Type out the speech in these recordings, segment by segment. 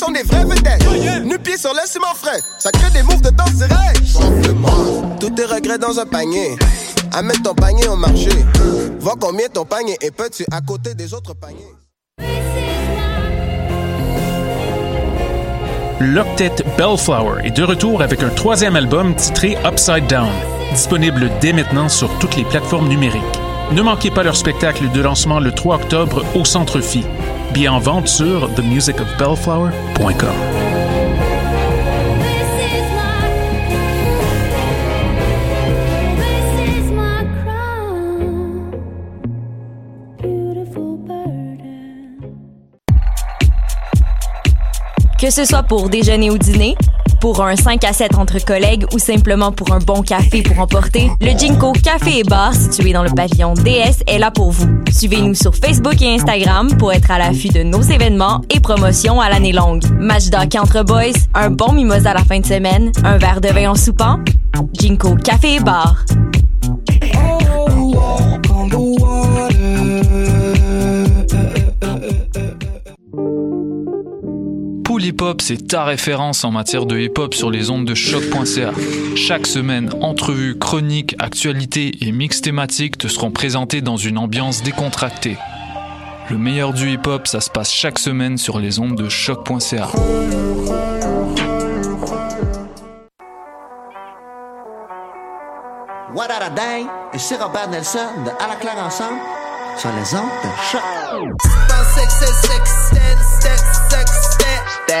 sont des vrais vedettes. Nu pied sur le ciment frais, ça crée des moves de danse. Chauffe-moi, tous tes regrets dans un panier. Amène ton panier au marché. Vois combien ton panier est petit à côté des autres paniers. L'octet Bellflower est de retour avec un troisième album titré Upside Down, disponible dès maintenant sur toutes les plateformes numériques. Ne manquez pas leur spectacle de lancement le 3 octobre au Centre Phi. Bien en vente sur themusicofbellflower.com. Que ce soit pour déjeuner ou dîner, pour un 5 à 7 entre collègues ou simplement pour un bon café pour emporter, le Jinko Café et Bar situé dans le pavillon DS est là pour vous. Suivez-nous sur Facebook et Instagram pour être à l'affût de nos événements et promotions à l'année longue. Match d'hockey entre boys, un bon mimosa à la fin de semaine, un verre de vin en soupant. Jinko Café et Bar. Pool Hip Hop, c'est ta référence en matière de hip hop sur les ondes de choc.ca. Chaque semaine, entrevues, chroniques, actualités et mix thématiques te seront présentés dans une ambiance décontractée. Le meilleur du hip hop, ça se passe chaque semaine sur les ondes de choc.ca. What a day? Et c'est Robert Nelson de À la claire ensemble sur les ondes de choc. Peu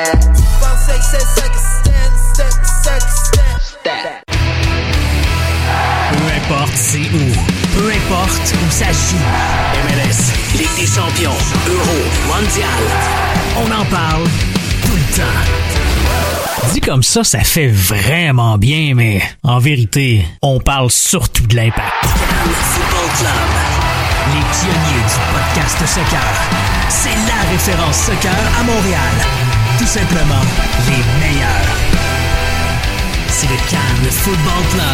importe c'est où, peu importe où ça joue. MLS, Ligue des champions, Euro, Mondial. On en parle tout le temps. Dit comme ça, ça fait vraiment bien, mais en vérité, on parle surtout de l'impact. Football Club. Les pionniers du podcast soccer. C'est la référence soccer à Montréal. Tout simplement les meilleurs. C'est le Cannes Football Club.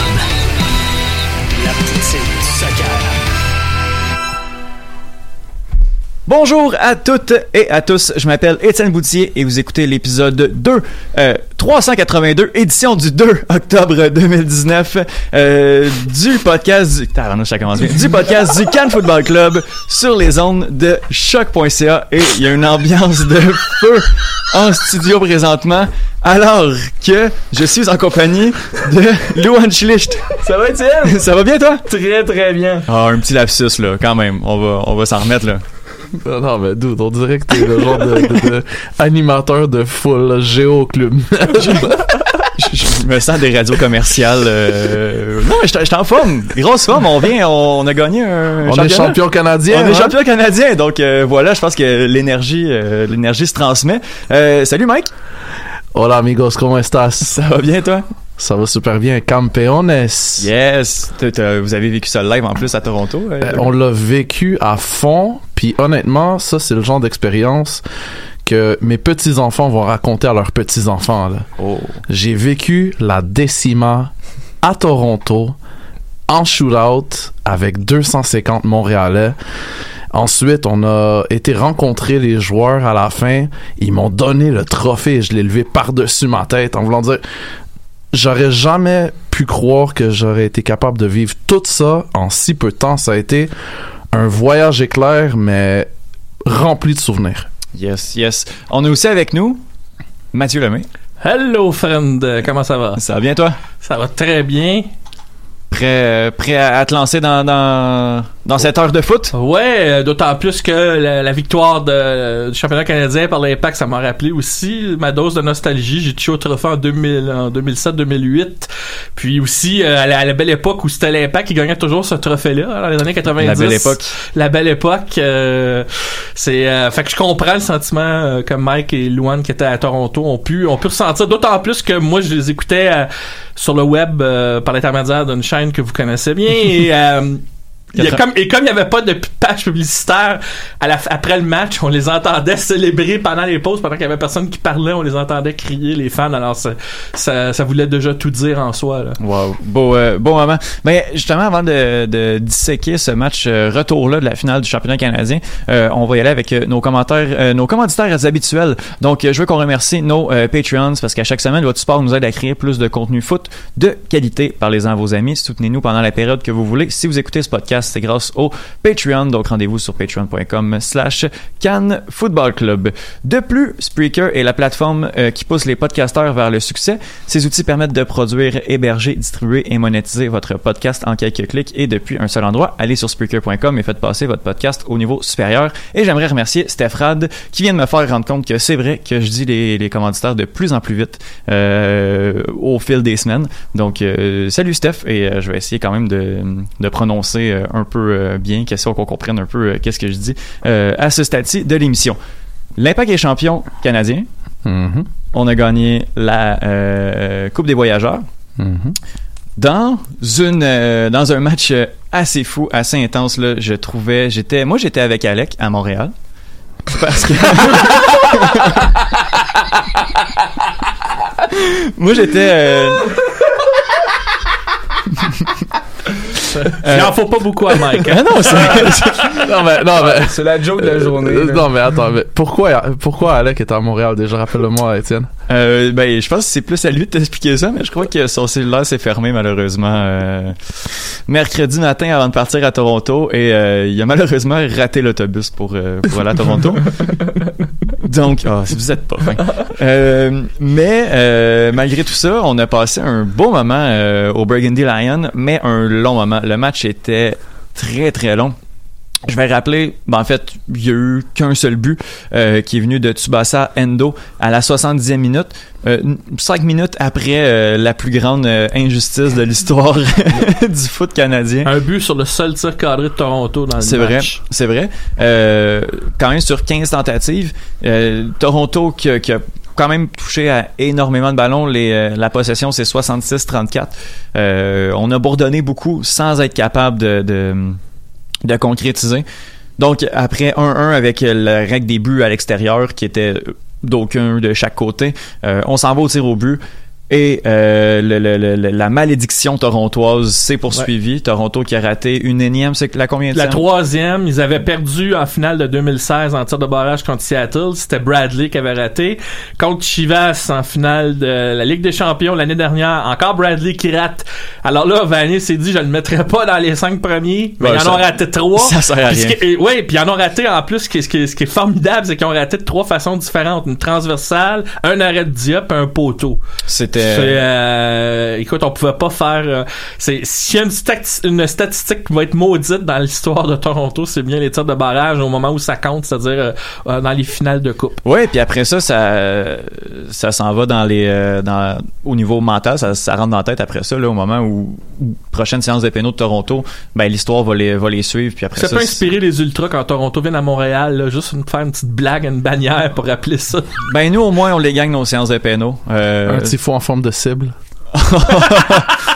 La poutine soccer. Bonjour à toutes et à tous, je m'appelle Étienne Boutier et vous écoutez l'épisode 2, euh, 382, édition du 2 octobre 2019 euh, du podcast du, Tabarnouche, ça commence bien. du podcast du Cannes Football Club sur les ondes de choc.ca et il y a une ambiance de feu en studio présentement alors que je suis en compagnie de Louane Schlicht. Ça va Étienne? Ça va bien toi? Très très bien. Ah, un petit lapsus là, quand même, on va, on va s'en remettre là. Non, non, mais dude, on dirait que t'es le genre de, de- de animateur de full Géo Club. je, me sens des radios commerciales. euh, Non, mais je suis en forme. Grosse forme. On vient, on, a gagné un on est champion canadien. On est hein? champion canadien. Donc euh, voilà, je pense que l'énergie, euh, l'énergie se transmet. Salut Mike. Hola amigos, ¿cómo estás? Ça va bien toi? Ça va super bien. Campeones. Yes. Vous avez vécu ça live en plus à Toronto. Euh, on l'a vécu à fond, puis honnêtement, ça c'est le genre d'expérience que mes petits-enfants vont raconter à leurs petits-enfants. Oh. J'ai vécu la décima à Toronto en shootout avec 250 Montréalais. Ensuite, on a été rencontrer les joueurs à la fin. Ils m'ont donné le trophée et je l'ai levé par-dessus ma tête en voulant dire j'aurais jamais pu croire que j'aurais été capable de vivre tout ça en si peu de temps. Ça a été un voyage éclair, mais rempli de souvenirs. Yes, yes. On est aussi avec nous Mathieu Lemay. Hello friend, comment ça va? Ça va bien toi? Ça va très bien. Prêt, euh, prêt à, à te lancer dans, dans, dans cette heure de foot? Ouais, euh, d'autant plus que la, la victoire de, du championnat canadien par l'Impact, ça m'a rappelé aussi ma dose de nostalgie. J'ai touché au trophée en, 2000, en 2007-2008. Puis aussi, euh, à, la, à la belle époque où c'était l'Impact qui gagnait toujours ce trophée-là, hein, dans les années 90. La belle époque. La belle époque. euh, c'est, euh, fait que je comprends le sentiment que Mike et Luan qui étaient à Toronto ont pu, ont pu ressentir. D'autant plus que moi, je les écoutais sur le web euh, par l'intermédiaire d'une chaîne que vous connaissez bien. et euh, il y a comme, et comme il n'y avait pas de page publicitaire à la, après le match, on les entendait célébrer pendant les pauses, pendant qu'il y avait personne qui parlait, on les entendait crier, les fans. Alors, ça, ça, ça voulait déjà tout dire en soi. Là. Wow. Beau, euh, beau moment. Mais justement, avant de, de disséquer ce match euh, retour-là de la finale du championnat canadien, euh, on va y aller avec nos commentaires, nos commanditaires habituels. Donc, je veux qu'on remercie nos Patreons parce qu'à chaque semaine, votre support nous aide à créer plus de contenu foot de qualité. Parlez-en à vos amis. Soutenez-nous pendant la période que vous voulez. Si vous écoutez ce podcast, c'est grâce au Patreon. Donc, rendez-vous sur patreon.com slash Cannes Football Club. De plus, Spreaker est la plateforme euh, qui pousse les podcasteurs vers le succès. Ces outils permettent de produire, héberger, distribuer et monétiser votre podcast en quelques clics et depuis un seul endroit. Allez sur Spreaker.com et faites passer votre podcast au niveau supérieur. Et j'aimerais remercier Steph Rad qui vient de me faire rendre compte que c'est vrai que je dis les, commanditaires de plus en plus vite euh, au fil des semaines. Donc, euh, salut Steph et je vais essayer quand même de, de prononcer un peu euh, bien, question qu'on comprenne un peu euh, qu'est-ce que je dis euh, à ce stade-ci de l'émission. L'Impact est champion canadien. Mhm. On a gagné la euh, Coupe des voyageurs Mhm. dans une euh, dans un match euh, assez fou, assez intense là, je trouvais, j'étais moi j'étais avec Alec à Montréal parce que moi j'étais euh, Il en faut pas beaucoup à Mike. hein. non, c'est Non, mais, non, mais, C'est la joke de la journée. Euh, non, mais attends, mais pourquoi, pourquoi Alec est à Montréal déjà? Rappelle-le-moi, Étienne. Euh, ben, je pense que c'est plus à lui de t'expliquer ça, mais je crois que son cellulaire s'est fermé malheureusement euh, mercredi matin avant de partir à Toronto et euh, il a malheureusement raté l'autobus pour, pour aller à Toronto. Donc, si vous êtes pas fin. Mais malgré tout ça, on a passé un beau moment au Burgundy Lion, mais un long moment. Le match était très très long. Je vais rappeler, ben en fait, il y a eu qu'un seul but euh, qui est venu de Tsubasa Endo à la 70e minute, euh, cinq minutes après euh, la plus grande euh, injustice de l'histoire du foot canadien. Un but sur le seul tir cadré de Toronto dans le match. C'est vrai, c'est vrai. Euh, quand même sur 15 tentatives, euh, Toronto qui, a- qui a quand même touché à énormément de ballons. Les, euh, la possession, c'est 66-34. Euh, on a bourdonné beaucoup sans être capable de, de, de concrétiser. Donc, après 1-1 avec la règle des buts à l'extérieur, qui était d'aucun de chaque côté, euh, on s'en va au tir au but. Et euh, le- le- le- la malédiction torontoise s'est poursuivie. Toronto qui a raté une énième, c'est la combien de La troisième, ils avaient perdu en finale de 2016 en tir de barrage contre Seattle. C'était Bradley qui avait raté. Contre Chivas en finale de la Ligue des Champions l'année dernière, encore Bradley qui rate. Alors là, Vanny s'est dit, je le mettrais pas dans les cinq premiers, mais Ouais, ils en ça- ont raté trois. ça sert à rien. ouais, puis ils en ont raté en plus. Ce qui, est- ce qui est- ce qui est formidable, c'est qu'ils ont raté de trois façons différentes. Une transversale, un arrêt de diop, un poteau. C'était. Euh, écoute, on pouvait pas faire. euh, c'est s'il y a une, stati- une statistique qui va être maudite dans l'histoire de Toronto, c'est bien les tirs de barrage au moment où ça compte, c'est-à-dire euh, dans les finales de coupe. Ouais, puis après ça, ça, ça s'en va dans les, dans, au niveau mental, ça, ça rentre dans la tête après ça, là, au moment où, où prochaine séance de pénaux de Toronto, ben l'histoire va les, va les suivre, puis après Ça ça. peut inspirer les ultras quand Toronto vient à Montréal, là, juste une, faire une petite blague, une bannière pour rappeler ça. Ben nous au moins on les gagne nos séances de pénaux. Euh, Un tifo en forme de cible?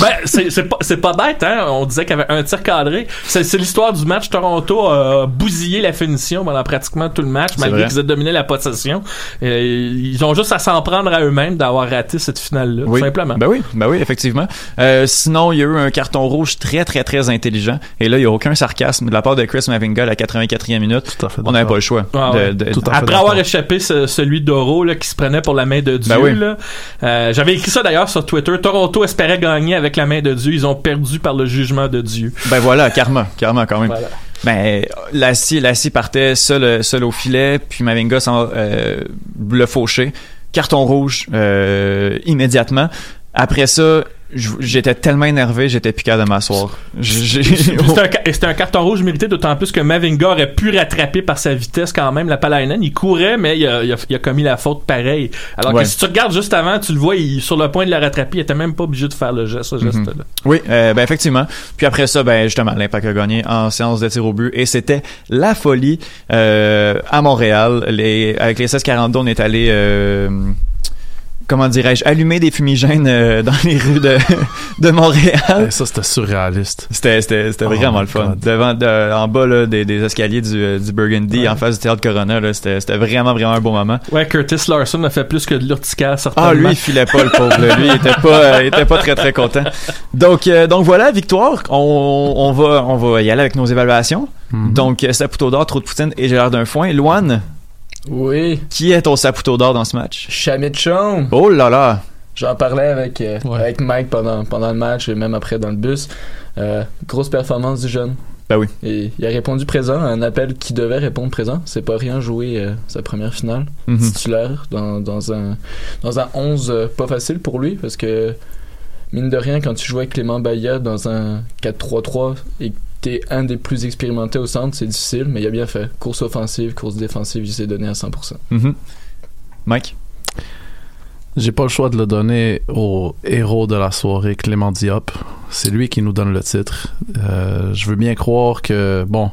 Ben, c'est c'est pas, c'est pas bête, hein. On disait qu'il y avait un tir cadré. C'est c'est l'histoire du match. Toronto a bousillé la finition pendant pratiquement tout le match, malgré qu'ils aient dominé la possession. Euh, ils ont juste à s'en prendre à eux-mêmes d'avoir raté cette finale-là, oui. simplement. Ben oui, ben oui, effectivement. Euh, sinon, il y a eu un carton rouge très, très, très intelligent. Et là, il n'y a aucun sarcasme de la part de Chris Mavinga à la 84e minute. Tout à fait On n'avait pas le choix. Ah de- ouais. de- Tout à fait Après avoir échappé ce- celui d'Oro là, qui se prenait pour la main de Dieu, Ben oui. là, euh, j'avais écrit ça d'ailleurs sur Twitter. Toronto espérait gagner avec la main de Dieu. Ils ont perdu par le jugement de Dieu. Ben voilà, karma, karma quand même. Voilà. Ben, Lassie, Lassie partait seul, seul au filet, puis Mavinga s'en euh, le fauché. Carton rouge euh, immédiatement. Après ça, j'étais tellement énervé, j'étais capable de m'asseoir. C'était un, carton rouge mérité, d'autant plus que Mavinga aurait pu rattraper par sa vitesse quand même la Palainen. Il courait, mais il a, il a- il a commis la faute pareil. Alors Ouais. que si tu regardes juste avant, tu le vois, il est sur le point de la rattraper. Il était même pas obligé de faire le geste, ce geste-là. Oui, euh, ben effectivement. Puis après ça, ben justement, l'Impact a gagné en séance de tir au but et c'était la folie euh, à Montréal. Les, avec les 16-42, on est allé euh, comment dirais-je, allumer des fumigènes euh, dans les rues de, de Montréal. Et ça, c'était surréaliste. C'était, c'était, c'était Oh vraiment le fun. God. Devant, de- en bas là, des, des escaliers du, euh, du Burgundy, Ouais. en face du théâtre Corona, là, c'était, c'était vraiment, vraiment un beau moment. Ouais, Curtis Larson a fait plus que de l'urticaire, certainement. Ah, lui, il filait pas, le pauvre. là. Lui, il était pas, euh, il était pas très, très content. Donc, euh, donc voilà, victoire. On, on va, on va y aller avec nos évaluations. Mhm. Donc, euh, Saputo d'or, trop de poutine et j'ai l'air d'un foin. Loane, Oui, qui est ton Saputo d'or dans ce match? Shamit Chong. Oh là là! J'en parlais avec, euh, Ouais. avec Mike pendant, pendant le match et même après dans le bus. Euh, grosse performance du jeune. Ben oui. Et il a répondu présent à un appel qui devait répondre présent. C'est pas rien jouer euh, sa première finale Mhm. titulaire dans, dans un dans un 11 euh, pas facile pour lui parce que mine de rien quand tu joues avec Clément Baillat dans un 4-3-3 et t'es un des plus expérimentés au centre, c'est difficile, mais il a bien fait. Course offensive, course défensive, il s'est donné à 100%. Mhm. Mike? J'ai pas le choix de le donner au héros de la soirée, Clément Diop. C'est lui qui nous donne le titre. Euh, je veux bien croire que, bon,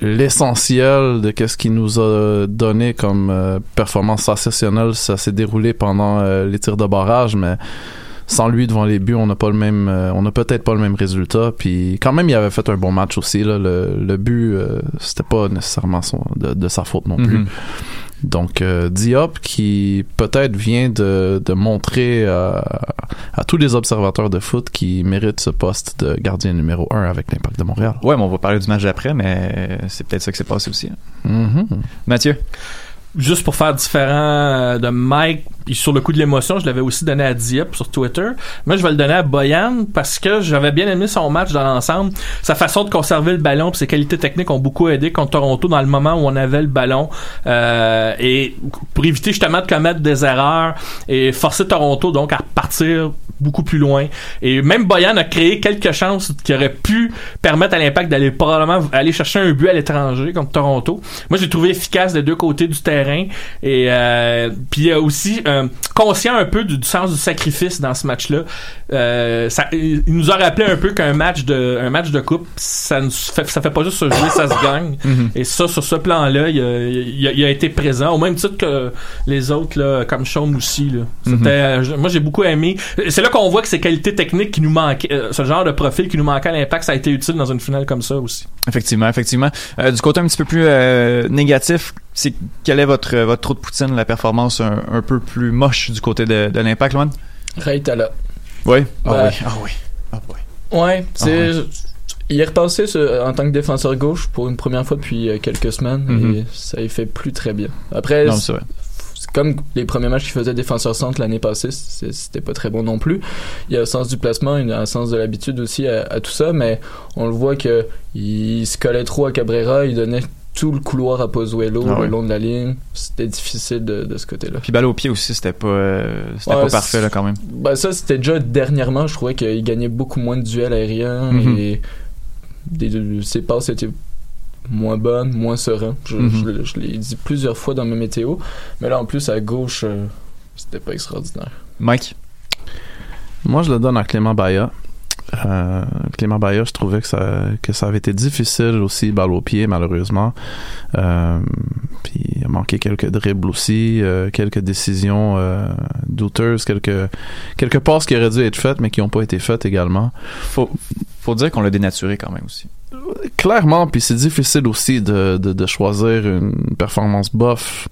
l'essentiel de qu'est-ce qu'il nous a donné comme euh, performance sensationnelle, ça s'est déroulé pendant euh, les tirs de barrage, mais sans lui devant les buts, on n'a pas le même, euh, on n'a peut-être pas le même résultat. Puis quand même, il avait fait un bon match aussi. Là. Le, le but, euh, c'était pas nécessairement son, de, de sa faute non plus. Mhm. Donc euh, Diop qui peut-être vient de, de montrer à tous les observateurs de foot qui mérite ce poste de gardien numéro 1 avec l'impact de Montréal. Ouais, mais on va parler du match d'après, mais c'est peut-être ça qui s'est passé aussi. hein. Mhm. Mathieu? juste pour faire différent euh, de Mike, puis sur le coup de l'émotion, je l'avais aussi donné à Diop sur Twitter. Moi, je vais le donner à Boyan parce que j'avais bien aimé son match dans l'ensemble. Sa façon de conserver le ballon, puis ses qualités techniques ont beaucoup aidé contre Toronto dans le moment où on avait le ballon. Euh, et pour éviter justement de commettre des erreurs et forcer Toronto donc à repartir beaucoup plus loin. Et même Boyan a créé quelques chances qui auraient pu permettre à l'impact d'aller probablement aller chercher un but à l'étranger contre Toronto. Moi, j'ai trouvé efficace des deux côtés du terrain et euh, puis euh, aussi euh, conscient un peu du, du sens du sacrifice dans ce match-là. Euh, ça, il nous a rappelé un peu qu'un match de un match de coupe, ça ne fait, ça fait pas juste se jouer, ça se gagne. Mhm. Et ça, sur ce plan-là, il a, il a- il a été présent, au même titre que les autres, là, comme Sean aussi. Là. C'était, euh, moi, j'ai beaucoup aimé. C'est là qu'on voit que ces qualités techniques qui nous manquaient, euh, ce genre de profil qui nous manquait à l'impact, ça a été utile dans une finale comme ça aussi. Effectivement, effectivement. Euh, du côté un petit peu plus euh, négatif, c'est quel est votre votre trou de poutine, la performance un, un peu plus moche du côté de, de l'impact, Loan? Ray Tala. Oui? Ah Ben, oui. Ah oui. Ah oui. Ouais, c'est. Ah Il est repassé ce- en tant que défenseur gauche pour une première fois depuis euh, quelques semaines Mhm. et ça y fait plus très bien. Après, Non, c'est comme les premiers matchs qu'il faisait défenseur centre l'année passée, c'était pas très bon non plus. Il y a un sens du placement, il y a un sens de l'habitude aussi à, à tout ça, mais on le voit que il se collait trop à Cabrera, il donnait tout le couloir à Pozuelo Ah ouais. le long de la ligne. C'était difficile de, de ce côté-là. Puis balle au pied aussi, c'était pas euh, c'était Ouais, pas parfait là quand même. Ben ça, c'était déjà dernièrement, je trouvais qu'il gagnait beaucoup moins de duels aériens Mhm. et des, de- ses passes étaient moins bonnes, moins sereins. Je, Mhm. je l'ai- je l'ai dit plusieurs fois dans mes météos, mais là en plus à gauche, euh, c'était pas extraordinaire. Mike? Moi, je le donne à Clément Baya. Euh, Clément Baya, je trouvais que ça, que ça avait été difficile aussi, balle au pied, malheureusement. Euh, puis il a manqué quelques dribbles aussi, euh, quelques décisions douteuses, quelques, quelques passes qui auraient dû être faites, mais qui n'ont pas été faites également. Faut faut dire qu'on l'a dénaturé quand même aussi. Clairement, puis c'est difficile aussi de, de, de choisir une performance bof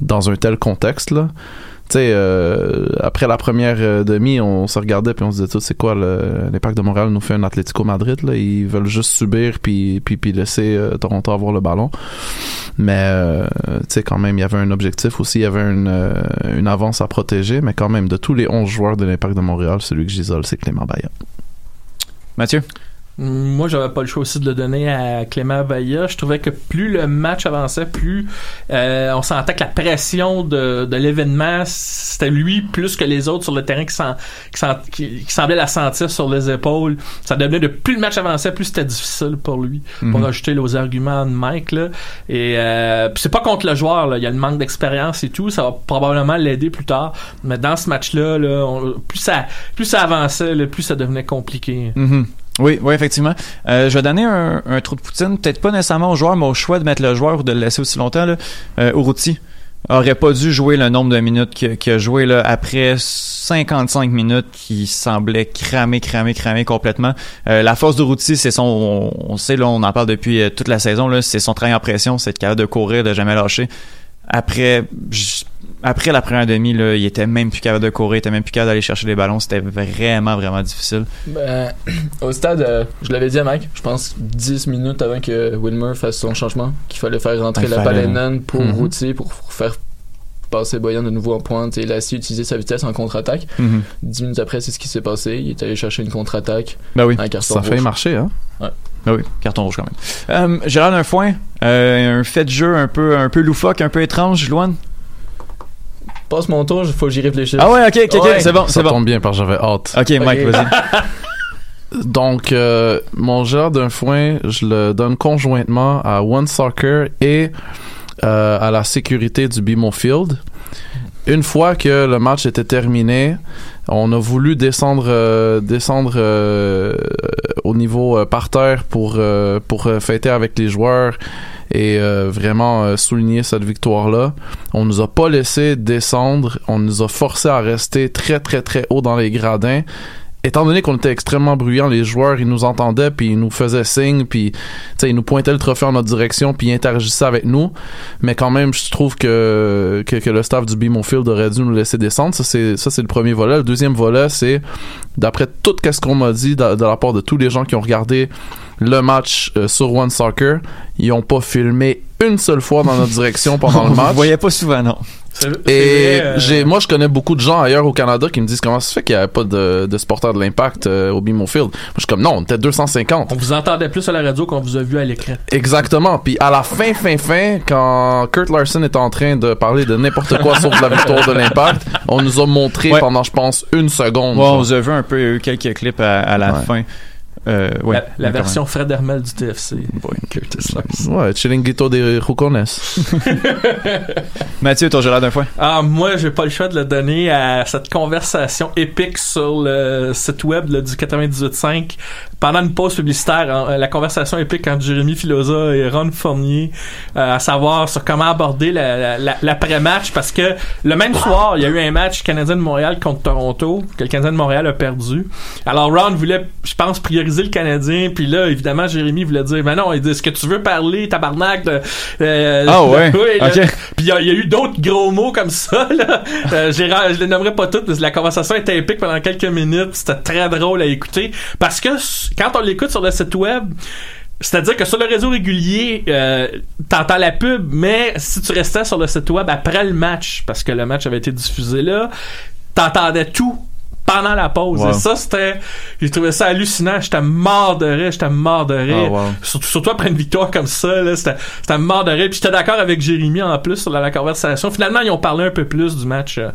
dans un tel contexte là. Tu sais, euh, après la première euh, demi, on se regardait puis on se disait tout, c'est quoi l'impact de Montréal nous fait un Atlético Madrid là, ils veulent juste subir puis puis puis laisser euh, Toronto avoir le ballon. Mais euh, tu sais quand même, il y avait un objectif aussi, il y avait une une avance à protéger, mais quand même de tous les 11 joueurs de l'impact de Montréal, celui que j'isole, c'est Clément Baya. Mathieu? Moi, j'avais pas le choix aussi de le donner à Clément Baillat. Je trouvais que plus le match avançait, plus euh, on sentait que la pression de, de l'événement, c'était lui plus que les autres sur le terrain qui, sent, qui, sent- qui, qui semblait la sentir sur les épaules. Ça devenait de plus le match avançait, plus c'était difficile pour lui. Pour Mhm. ajouter aux arguments de Mike là. Et euh, c'est pas contre le joueur là. Il y a le manque d'expérience et tout. Ça va probablement l'aider plus tard. Mais dans ce match-là, là, on- plus ça plus ça avançait, là, plus ça devenait compliqué. Mhm. Oui, oui, effectivement. Euh, je vais donner un, trou de poutine, peut-être pas nécessairement au joueur, mais au choix de mettre le joueur ou de le laisser aussi longtemps, là, euh, aurait pas dû jouer le nombre de minutes qu'il a joué là après 55 minutes qui semblait cramer cramer cramer complètement. Euh, la force de Routy c'est son on, sait là on en parle depuis euh, toute la saison c'est son travail en pression c'est de courir de jamais lâcher après après la première demi là il était même plus capable de courir il était même plus capable d'aller chercher les ballons c'était vraiment vraiment difficile Ben, au stade, euh, je l'avais dit à Mike, je pense 10 minutes avant que Wilmer fasse son changement, qu'il fallait faire rentrer Il la fallait, Palanen pour Mhm. routier, pour faire passer Boyan de nouveau en pointe et Lassie utiliser sa vitesse en contre-attaque. Mhm. 10 minutes après, c'est ce qui s'est passé. Il est allé chercher une contre-attaque. ben oui Un Ça a failli marcher, hein? Ben oui, carton rouge quand même. Euh, Gérard Dunfoin, euh, un fait de jeu un peu, un peu loufoque, un peu étrange, Loane. Passe mon tour, il faut que j'y réfléchisse. Ah ouais, ok, ok, ok, Ouais. c'est bon, Ça c'est bon. tombe bien parce que j'avais hâte. Ok, Mike, vas-y. Donc, euh, mon gérard d'un foin, je le donne conjointement à One Soccer et euh, à la sécurité du BMO Field. Une fois que le match était terminé, on a voulu descendre, euh, descendre euh, au niveau euh, parterre pour euh, pour euh, fêter avec les joueurs et vraiment souligner cette victoire-là. On nous a pas laissé descendre, on nous a forcé à rester très très très haut dans les gradins étant donné qu'on était extrêmement bruyants, les joueurs, ils nous entendaient, puis ils nous faisaient signe, puis tu sais, ils nous pointaient le trophée en notre direction, puis ils interagissaient avec nous. Mais quand même, je trouve que, que, que le staff du BMO Field aurait dû nous laisser descendre. Ça, c'est, ça, c'est le premier volet. Le deuxième volet, c'est, d'après tout ce qu'on m'a dit de, de la part de tous les gens qui ont regardé le match euh, sur One Soccer, ils ont pas filmé une seule fois dans notre direction pendant le On match. vous voyait pas souvent, non. Et vrai, euh, j'ai, moi, je connais beaucoup de gens ailleurs au Canada qui me disent comment ça se fait qu'il n'y avait pas de, de supporters de l'impact euh, au BMO Field? Moi, je suis comme non, on était 250. On vous entendait plus à la radio qu'on vous a vu à l'écran. Exactement. Puis à la fin, fin, fin, quand Kurt Larson est en train de parler de n'importe quoi sauf de la victoire de l'impact, on nous a montré Ouais. pendant, je pense, une seconde. Ouais, on vous a vu un peu, il y a eu quelques clips à, à la Ouais. fin. Euh, ouais, la version Fred Hermel du TFC. Ouais. Curtis Larson. Ouais, Chiringuito de Rucones. Mathieu, ton Gérard Dunfoin. Ah, moi, j'ai pas le choix de le donner à cette conversation épique sur le site web là, du 98.5 pendant une pause publicitaire. hein, la conversation épique entre Jérémy Filosa et Ron Fournier, euh, à savoir sur comment aborder la- la- la- l'après-match parce que le même soir, il y a eu un match Canadien de Montréal contre Toronto que le Canadien de Montréal a perdu. Alors Ron voulait, je pense, prioriser le Canadien, puis là, évidemment, Jérémy voulait dire, mais non, il dit, est-ce que tu veux parler, tabarnak, de... euh, Ah ouais? oui. Puis il y, a- il y a eu d'autres gros mots comme ça. Là. Euh, je les nommerai pas toutes que la conversation était épique pendant quelques minutes. C'était très drôle à écouter. Parce que quand on l'écoute sur le site web, c'est-à-dire que sur le réseau régulier, euh, t'entends la pub, mais si tu restais sur le site web après le match, parce que le match avait été diffusé là, t'entendais tout pendant la pause. Wow. Et ça, c'était... J'ai trouvé ça hallucinant. J'étais mort de rire. J'étais mort de rire. Ah, wow. Surtout, surtout après une victoire comme ça, là, c'était, c'était mort de rire. Puis j'étais d'accord avec Jérémy en plus sur la, la conversation. Finalement, ils ont parlé un peu plus du match, euh,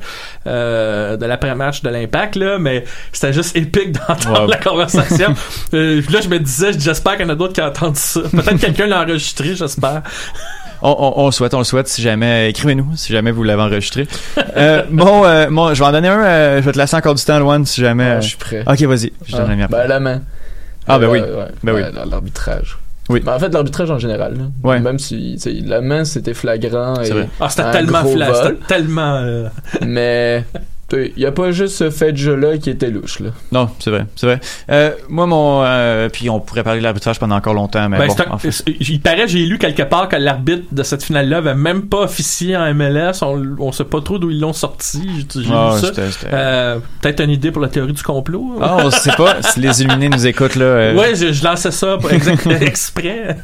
euh, de l'après-match de l'Impact, là, mais c'était juste épique d'entendre Wow. la conversation. euh, puis là, je me disais, j'espère qu'il y en a d'autres qui ont entendu ça. Peut-être quelqu'un l'a enregistré, j'espère. On, on, on le souhaite, on le souhaite. Si jamais, écrivez-nous si jamais vous l'avez enregistré. euh, bon, euh, bon, je vais en donner un. euh, je vais te laisser encore du temps, Loane, si jamais. Ah, je suis prêt. Ok, vas-y. Je donne Ah, la mienne. ben, la main. Ah, ben Euh, oui. ouais, Ben oui. ouais, L'arbitrage. Oui. Ben, en fait, l'arbitrage en général. là. Ouais. Même si tu sais, la main, c'était flagrant. C'est et vrai. Ah, c'était tellement gros fla- vol. c'était tellement, euh, Mais il n'y a pas juste ce fait de jeu-là qui était louche. Là. Non, c'est vrai, c'est vrai. Euh, moi, mon, euh, puis on pourrait parler de l'arbitrage pendant encore longtemps, mais Ben, bon. c'est un- en fait. c'est- il paraît, j'ai lu quelque part que l'arbitre de cette finale-là avait même pas officié en MLS. On, on sait pas trop d'où ils l'ont sorti. J'ai j'ai Ah, lu ça. c'était- c'était- Euh, Peut-être une idée pour la théorie du complot. Ah, on sait pas si les illuminés nous écoutent là. euh. Ouais, je, je lançais ça pour exact- exprès.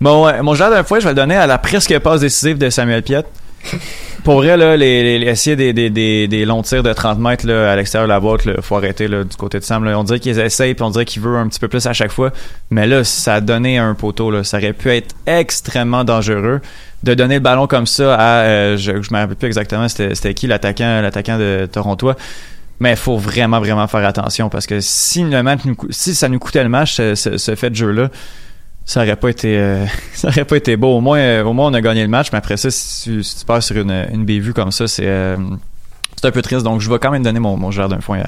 Bon, ouais, mon genre d'un fois, je vais le donner à la presque passe décisive de Samuel Piette. Pour vrai, là, les, les, essayer des, des, des, des longs tirs de 30 mètres là, à l'extérieur de la boîte, là, faut arrêter là, du côté de Sam. Là. On dirait qu'ils essayent, puis on dirait qu'ils veulent un petit peu plus à chaque fois. Mais là, ça a donné un poteau. Là. Ça aurait pu être extrêmement dangereux de donner le ballon comme ça à... euh, je je me rappelle plus exactement c'était qui l'attaquant l'attaquant de Toronto. Mais il faut vraiment, vraiment faire attention parce que si, le match nous, si ça nous coûtait le match, ce- ce fait de jeu-là, ça aurait pas été euh, ça pas été beau. Au moins euh, au moins on a gagné le match mais après ça si tu, si pars sur une, une bévue comme ça c'est euh, c'est un peu triste. Donc je vais quand même donner mon, mon gère d'un foin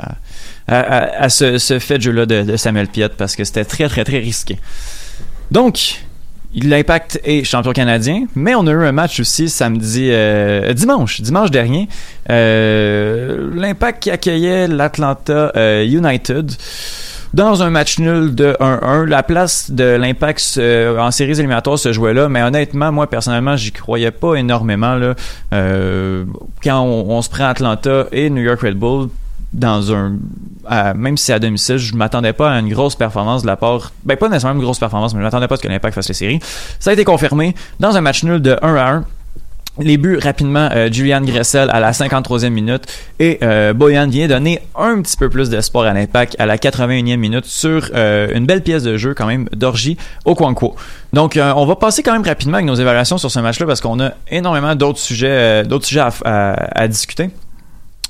à, à, ce, ce fait de jeu là de, Samuel Piette parce que c'était très très très risqué. Donc L'Impact est champion canadien, mais on a eu un match aussi samedi, dimanche, dimanche dernier. L'Impact qui accueillait l'Atlanta United dans un match nul de 1-1. La place de l'Impact en séries éliminatoires se jouait là, mais honnêtement, moi personnellement, j'y croyais pas énormément là. Euh, quand on, se prend Atlanta et New York Red Bull dans un même si c'est à domicile, je m'attendais pas à une grosse performance de la part ben pas nécessairement une grosse performance, mais je m'attendais pas à ce que l'Impact fasse les séries. Ça a été confirmé dans un match nul de 1 à 1. Les buts rapidement, euh, Julian Gressel à la 53e minute et euh, Boyan vient donner un petit peu plus d'espoir à l'impact à la 81e minute sur euh, une belle pièce de jeu quand même d'Orgie au Kwanko. Donc on va passer quand même rapidement avec nos évaluations sur ce match-là parce qu'on a énormément d'autres sujets, d'autres sujets à, à- à discuter.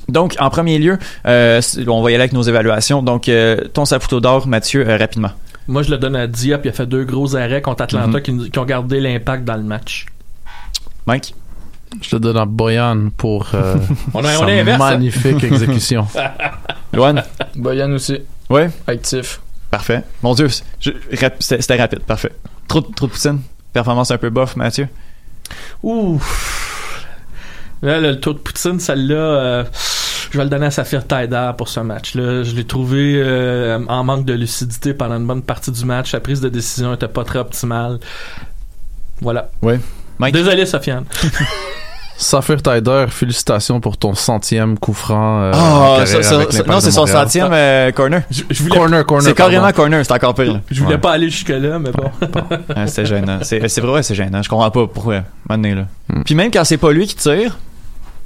Donc en premier lieu, on va y aller avec nos évaluations. Donc ton saputo d'or, Mathieu, rapidement. Moi, je le donne à Diop. Il a fait deux gros arrêts contre Atlanta Mhm. qui, nous- qui ont gardé l'impact dans le match. Mike? Je le donne à Boyan pour euh, On a- on sa est inverse, hein? magnifique exécution. Loan. Boyan aussi. Ouais. Actif. Parfait. Mon Dieu, rap- c'était rapide. Parfait. Trop, de- trop de poutine. Performance un peu bof, Mathieu. Ouh. Là, le tour de Poutine, celle-là, euh, je vais le donner à Saphir Taider pour ce match-là. Je l'ai trouvé euh, en manque de lucidité pendant une bonne partie du match. Sa prise de décision était pas très optimale. Voilà. Ouais. Mike? Désolé, Sofiane. Saphir Tider, félicitations pour ton centième coup franc. euh, Ah, ça- ça- non, de c'est son centième euh, corner. Je, je voulais, Corner, corner. C'est carrément corner, c'est encore pire. je voulais Ouais. pas aller jusque-là, mais bon. Ah, c'est gênant. C'est c'est vrai, c'est gênant. Je comprends pas pourquoi. Maintenant, là. Hmm. Puis même quand c'est pas lui qui tire,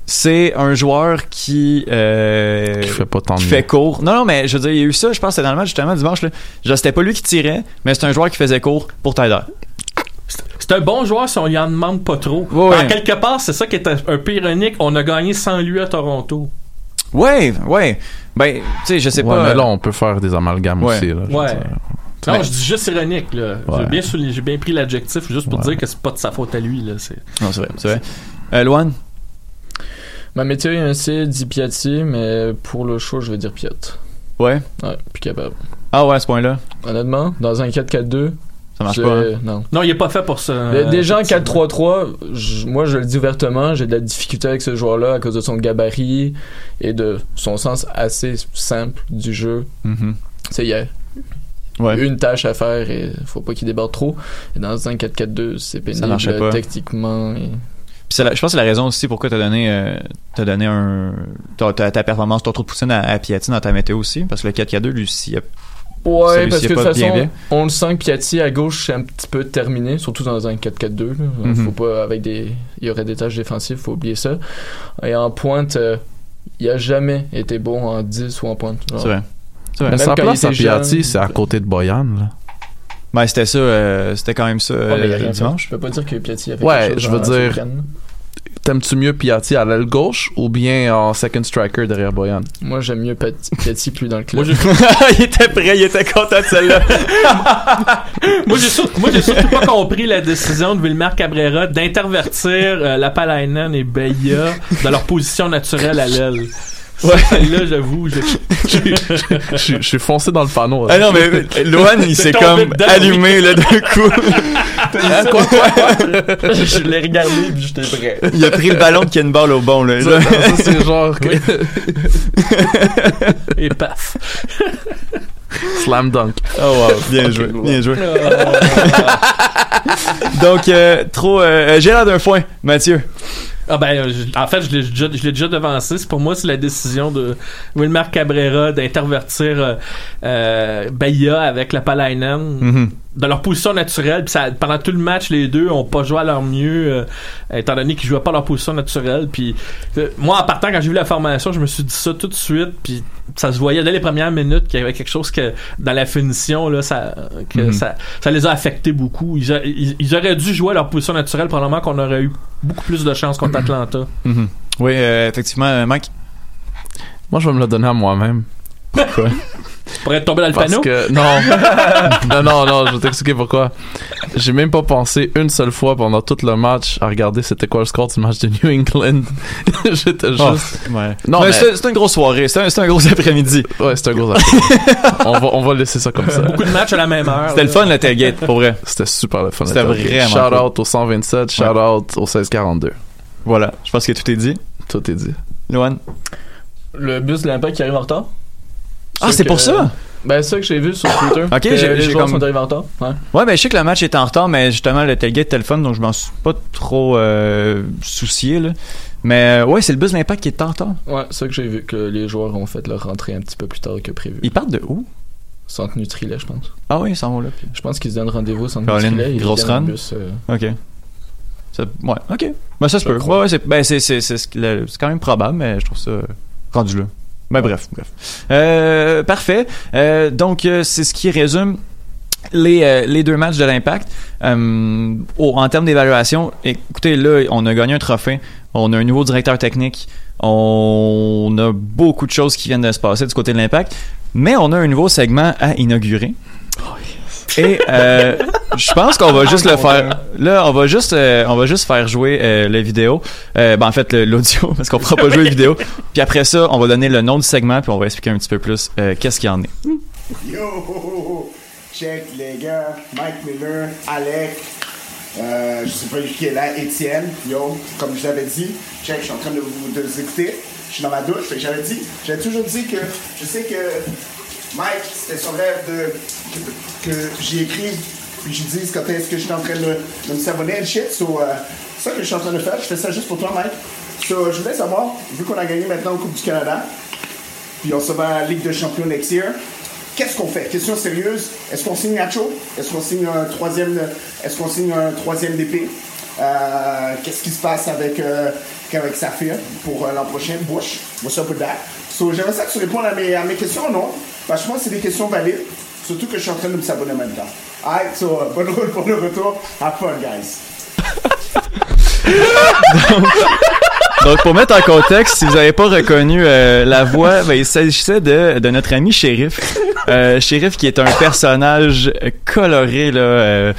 c'est un joueur qui, euh, Qui fait pas tant de qui fait court. Non, non, mais je veux dire, il y a eu ça, je pense que c'était dans le match justement dimanche. Là. Genre, c'était pas lui qui tirait, mais c'est un joueur qui faisait court pour Tyler. C'est- un bon joueur si on lui en demande pas trop. En quelque part, c'est ça qui est un, un peu ironique. On a gagné sans lui à Toronto. Ouais, ouais. Ben, tu sais, je sais Ouais, pas. mais là, on peut faire des amalgames Ouais. aussi. Là, Ouais. Non, Mais- je dis juste ironique, là. J'ai bien, souligné- j'ai bien pris l'adjectif juste pour Ouais. dire que c'est pas de sa faute à lui, là. C'est... Non, c'est vrai, c'est vrai. Euh, Loan? Ma météo est un C, dit Piatti, mais pour le show, je vais dire Piat. Ouais. Ouais, plus capable. Ah ouais, à ce point-là. Honnêtement, dans un 4-4-2, Ça marche je- pas. hein? Non. Non, il est pas fait pour ça. Le- Déjà en effectivement. 4-3-3, je- moi je le dis ouvertement, j'ai de la difficulté avec ce joueur-là à cause de son gabarit et de son sens assez simple du jeu. C'est il y a Ouais. une tâche à faire et faut pas qu'il déborde trop. Et dans un 4-4-2, c'est pénible techniquement. et- Puis la- je pense que c'est la raison aussi pourquoi t'as donné, euh, t'as donné un, ta, ta, ta performance, ton trou de poutine à, à Piatti dans ta météo aussi, parce que le 4K2, lui, s'il a- Ouais, parce que de toute façon, bien. on le sent que Piatti à gauche c'est un petit peu terminé, surtout dans un 4-4-2. là. Mhm. Faut pas avec des, il y aurait des tâches défensives, faut oublier ça. Et en pointe, euh, il a jamais été bon en 10 ou en pointe. c'est vrai. Vrai. Mais sa place à. Piatti, c'est à côté de Boyan. Là. Ben, c'était ça, euh, c'était quand même ça, Ouais, mais il a euh, dimanche. Je peux pas dire que Piatti a fait Ouais, quelque chose je veux dire-. T'aimes-tu mieux Piatti à l'aile gauche ou bien en second striker derrière Boyan? Moi, j'aime mieux Piatti, plus dans le club. Moi, il était prêt, il était content de celle-là. moi, j'ai surtout pas compris la décision de Vilmar Cabrera d'intervertir euh, la Palainen et Beya dans leur position naturelle à l'aile. Ouais. Celle-là, j'avoue. Je suis- je suis foncé dans le panneau. ah non, mais Loan, il s'est comme allumé, là, d'un coup. je l'ai regardé puis j'étais prêt. il a pris le ballon de Ken Ball au bon, là. Ça, ça, c'est genre que- Et paf. slam dunk. Oh wow, bien joué, bien joué. Donc, euh, trop... Euh, Gérard d'un foin, Mathieu. Ah ben, euh, je- en fait, je l'ai déjà, devancé. C'est pour moi, c'est la décision de Wilmar Cabrera d'intervertir euh, euh, Bahia avec la Palainen Mhm. Dans leur position naturelle. Puis ça, pendant tout le match, les deux ont pas joué à leur mieux, euh, étant donné qu'ils jouaient pas à leur position naturelle. Puis euh, moi, en partant, quand j'ai vu la formation, je me suis dit ça tout de suite. Puis ça se voyait dès les premières minutes qu'il y avait quelque chose que dans la finition là, ça, que Mhm. ça, ça les a affectés beaucoup. Ils, a- ils- ils auraient dû jouer à leur position naturelle, probablement qu'on aurait eu beaucoup plus de chances contre Atlanta. Mhm. Oui, euh, effectivement, euh, Mike? Moi, je vais me le donner à moi-même. Pourquoi? Pourrais tomber dans le Parce panneau? que non, non, non, non, je vais t'expliquer pourquoi. J'ai même pas pensé une seule fois pendant tout le match à regarder c'était quoi le score du match de New England. J'étais juste. Oh, ouais. Non, Mais mais- c'est c'est une grosse soirée, c'est un, c'est un gros après-midi. Ouais, c'était un gros affaire. on va, on va laisser ça comme ça. Beaucoup de matchs à la même heure. C'était le fun, le tailgate, pour vrai. C'était super le fun. C'était vraiment Shout cool. out au 127, shout out au 1642. Voilà, je pense que tout est dit. Tout est dit. Loan? Le bus de l'impact qui arrive en retard? Ah, c'est pour ça? Ben, c'est ça que j'ai vu sur Twitter. Ok, j'ai- les joueurs comme- sont arrivés en retard. Ouais. Ouais, ben je sais que le match était en retard, mais justement, le tailgate était le fun, donc je m'en suis pas trop euh, soucié, là. Mais euh, ouais, c'est le bus de l'impact qui est en retard. Ouais, c'est ça que j'ai vu, que les joueurs ont fait leur rentrée un petit peu plus tard que prévu. Ils partent de où? Centre Nutrilet, je pense. Ah oui, ils s'en vont là. Je pense qu'ils se donnent rendez-vous au Centre Nutrilet. grosse run. bus, euh, Ok. Ça- ouais, ok. Ben ça se peut. Ouais, ouais, c'est ben, c'est quand même probable, mais je trouve ça rendu là. Ben bref, bref. Euh, parfait. Euh, donc, euh, c'est ce qui résume les, euh, les deux matchs de l'Impact. Au- en termes d'évaluation, écoutez, là, on a gagné un trophée. On a un nouveau directeur technique. On a beaucoup de choses qui viennent de se passer du côté de l'Impact. Mais on a un nouveau segment à inaugurer. Et euh, je pense qu'on va juste le faire. Là, on va juste, euh, on va juste faire jouer euh, la vidéo. Euh, ben en fait l'audio parce qu'on fera pas jouer la vidéo. Puis après ça, on va donner le nom du segment puis on va expliquer un petit peu plus euh, qu'est-ce qu'il y en est. Yo! Check les gars, Mike Miller, Alec, euh, je sais pas qui est là, Étienne, yo, comme je l'avais dit, check, je suis en train de vous, de vous écouter, je suis dans ma douche, fait que j'avais dit, j'avais toujours dit que, je sais que Mike, c'était son rêve de, que, que j'y écrive, puis je dise quand est-ce que je suis en train de, me s'abonner et shit, euh, c'est ça que je suis en train de faire, je fais ça juste pour toi Mike. Je voulais savoir, vu qu'on a gagné maintenant au Coupe du Canada, puis on se va à la Ligue de Champions next year. Qu'est-ce qu'on fait? Question sérieuse. Est-ce qu'on signe Nacho? Est-ce qu'on signe un troisième, est-ce qu'on signe un troisième DP? Euh, qu'est-ce qui se passe avec, euh, avec Safir pour euh, l'an prochain? Bush, what's up? So, j'aimerais ça que tu répondes à mes, à mes questions non? Parce je c'est des questions valides. Surtout que je suis en train de me s'abonner en même temps. Alright, so, euh, bonne route pour le retour. Have fun, guys. Donc, pour mettre en contexte, si vous n'avez pas reconnu euh, la voix, ben, il s'agissait de, de notre ami Shérif. Euh, Shérif qui est un personnage coloré, là, euh,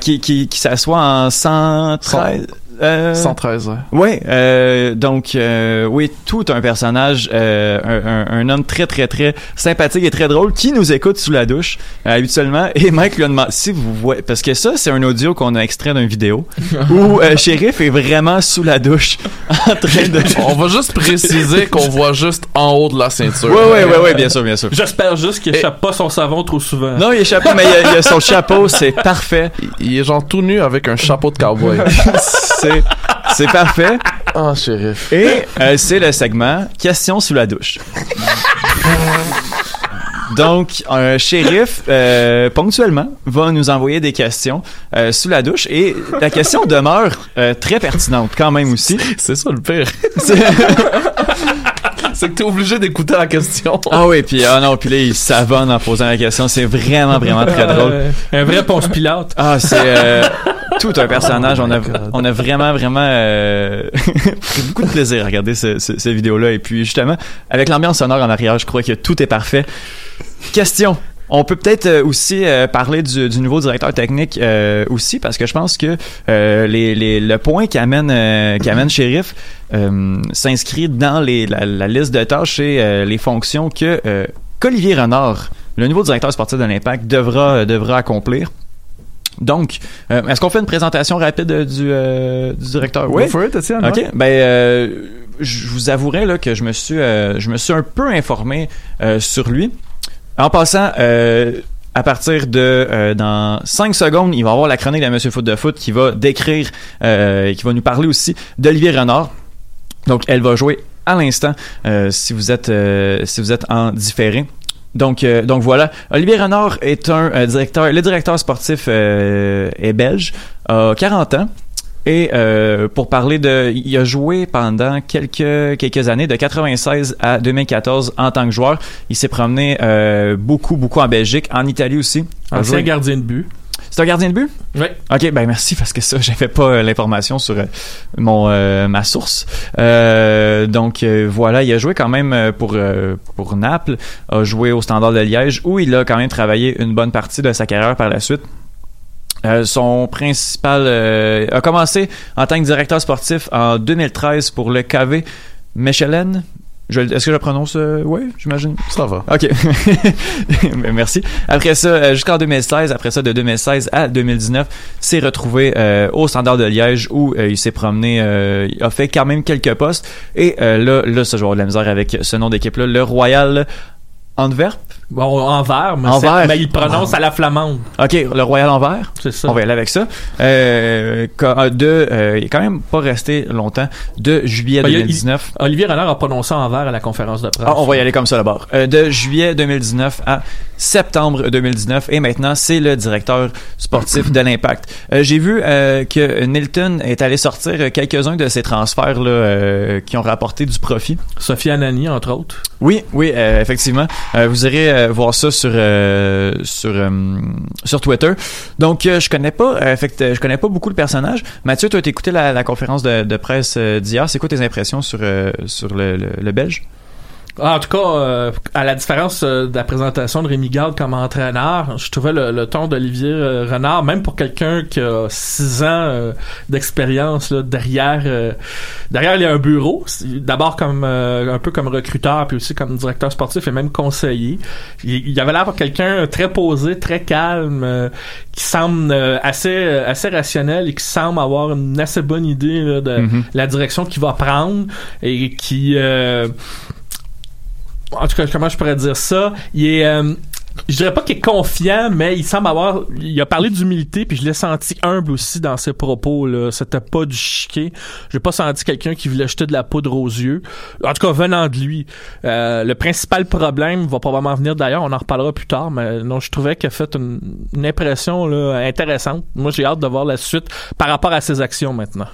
qui, qui, qui s'assoit en 113... euh, 113, ouais. Ouais, euh, donc euh, oui, tout un personnage, euh, un, un- un homme très très très sympathique et très drôle qui nous écoute sous la douche euh, habituellement. Et Mike lui a demandé si vous voyez, parce que ça c'est un audio qu'on a extrait d'une vidéo où euh, Shérif est vraiment sous la douche en train de. On va juste préciser qu'on voit juste en haut de la ceinture. Ouais ouais ouais ouais bien sûr bien sûr. J'espère juste qu'il échappe pas son savon trop souvent. Non, il échappe pas, mais il a, il y a son chapeau, c'est parfait. Il est genre tout nu avec un chapeau de cowboy. c'est c'est parfait. Ah, shérif. Et euh, c'est le segment Questions sous la douche. Donc, un shérif, euh, ponctuellement, va nous envoyer des questions euh, sous la douche et la question demeure euh, très pertinente quand même aussi. C'est ça le pire. C'est- que t'es obligé d'écouter la question. ah oui, puis ah non, puis là, il savonne en posant la question. C'est vraiment, vraiment très drôle. Euh, un vrai Ponce Pilate. Ah, c'est euh, tout un personnage. On a, on a vraiment, vraiment euh, pris beaucoup de plaisir à regarder ce, ce, cette vidéo-là. Et puis, justement, avec l'ambiance sonore en arrière, je crois que tout est parfait. Question. On peut peut-être euh, aussi euh, parler du, du nouveau directeur technique euh, aussi, parce que je pense que les, les, le point qu'amène euh, qu'amène Sheriff s'inscrit dans les, la, la liste de tâches et les fonctions que qu'Olivier Renard, le nouveau directeur sportif de l'Impact, devra, devra accomplir. Donc, euh, est-ce qu'on fait une présentation rapide euh, du, euh, du directeur? Go for it, Étienne, Ok. ouais. Ben, euh, je vous avouerai là, que je me suis, je me suis un peu informé sur lui. En passant, euh, à partir de euh, dans 5 secondes, il va y avoir la chronique de Monsieur Foot de Foot qui va décrire, euh, qui va nous parler aussi d'Olivier Renard. Donc, elle va jouer à l'instant si vous êtes si vous en différé. Donc, donc voilà. Olivier Renard est un directeur. Le directeur sportif est belge, a 40 ans. Et euh, pour parler de, il a joué pendant quelques quelques années, de 96 à 2014 en tant que joueur. Il s'est promené euh, beaucoup beaucoup en Belgique, en Italie aussi. Ancien joué- gardien de but. C'est un gardien de but? Oui. Ok, ben merci parce que ça, j'avais pas euh, l'information sur euh, mon euh, ma source. Euh, donc euh, voilà, il a joué quand même pour pour Naples, a joué au Standard de Liège où il a quand même travaillé une bonne partie de sa carrière par la suite. Euh, son principal euh, a commencé en tant que directeur sportif en 2013 pour le KV Mechelen. Est-ce que je le prononce euh, Oui, j'imagine? Ça va. OK. Merci. Après ça, euh, jusqu'en 2016, après ça, de 2016 à 2019, s'est retrouvé euh, au Standard de Liège où il s'est promené, euh, il a fait quand même quelques postes. Et euh, là, là, ce joueur de la misère avec ce nom d'équipe-là, le Royal Antwerp. Bon, Envers, mais, Envers. c'est- mais il prononce à la flamande. OK, le Royal Anvers? C'est ça. On va y aller avec ça. Euh, quand- de, euh, il est quand même pas resté longtemps. De juillet Ben, il y a- 2019. Olivier Renard a prononcé Envers à la conférence de presse. Ah, on va y aller comme ça d'abord. Euh, de juillet 2019 à septembre 2019 et maintenant c'est le directeur sportif de l'Impact. Euh, J'ai vu euh, que Nilton est allé sortir quelques-uns de ces transferts là, euh, qui ont rapporté du profit. Sophie Anani, entre autres. Oui, oui, euh, effectivement. Euh, vous irez euh, voir ça sur euh, sur euh, sur Twitter. Donc euh, je connais pas, euh, fait que, euh, je connais pas beaucoup le personnage. Mathieu, toi, as écouté la, la conférence de, de presse euh, d'hier. C'est quoi tes impressions sur euh, sur le, le, le Belge? En tout cas, euh, à la différence euh, de la présentation de Rémi Garde comme entraîneur, je trouvais le, le ton d'Olivier euh, Renard, même pour quelqu'un qui a six ans euh, d'expérience derrière, euh, derrière il y a un bureau. D'abord comme un peu comme recruteur, puis aussi comme directeur sportif et même conseiller. Il, il avait l'air pour quelqu'un très posé, très calme, euh, qui semble euh, assez assez rationnel et qui semble avoir une assez bonne idée là, de Mhm. la direction qu'il va prendre et qui euh, en tout cas, comment je pourrais dire ça? Il est, euh, je dirais pas qu'il est confiant, mais il semble avoir, il a parlé d'humilité, puis je l'ai senti humble aussi dans ses propos, là. C'était pas du chiquet. J'ai pas senti quelqu'un qui voulait jeter de la poudre aux yeux. En tout cas, venant de lui. Euh, le principal problème va probablement venir d'ailleurs, on en reparlera plus tard, mais non, je trouvais qu'il a fait une, une impression, là, intéressante. Moi, j'ai hâte de voir la suite par rapport à ses actions maintenant.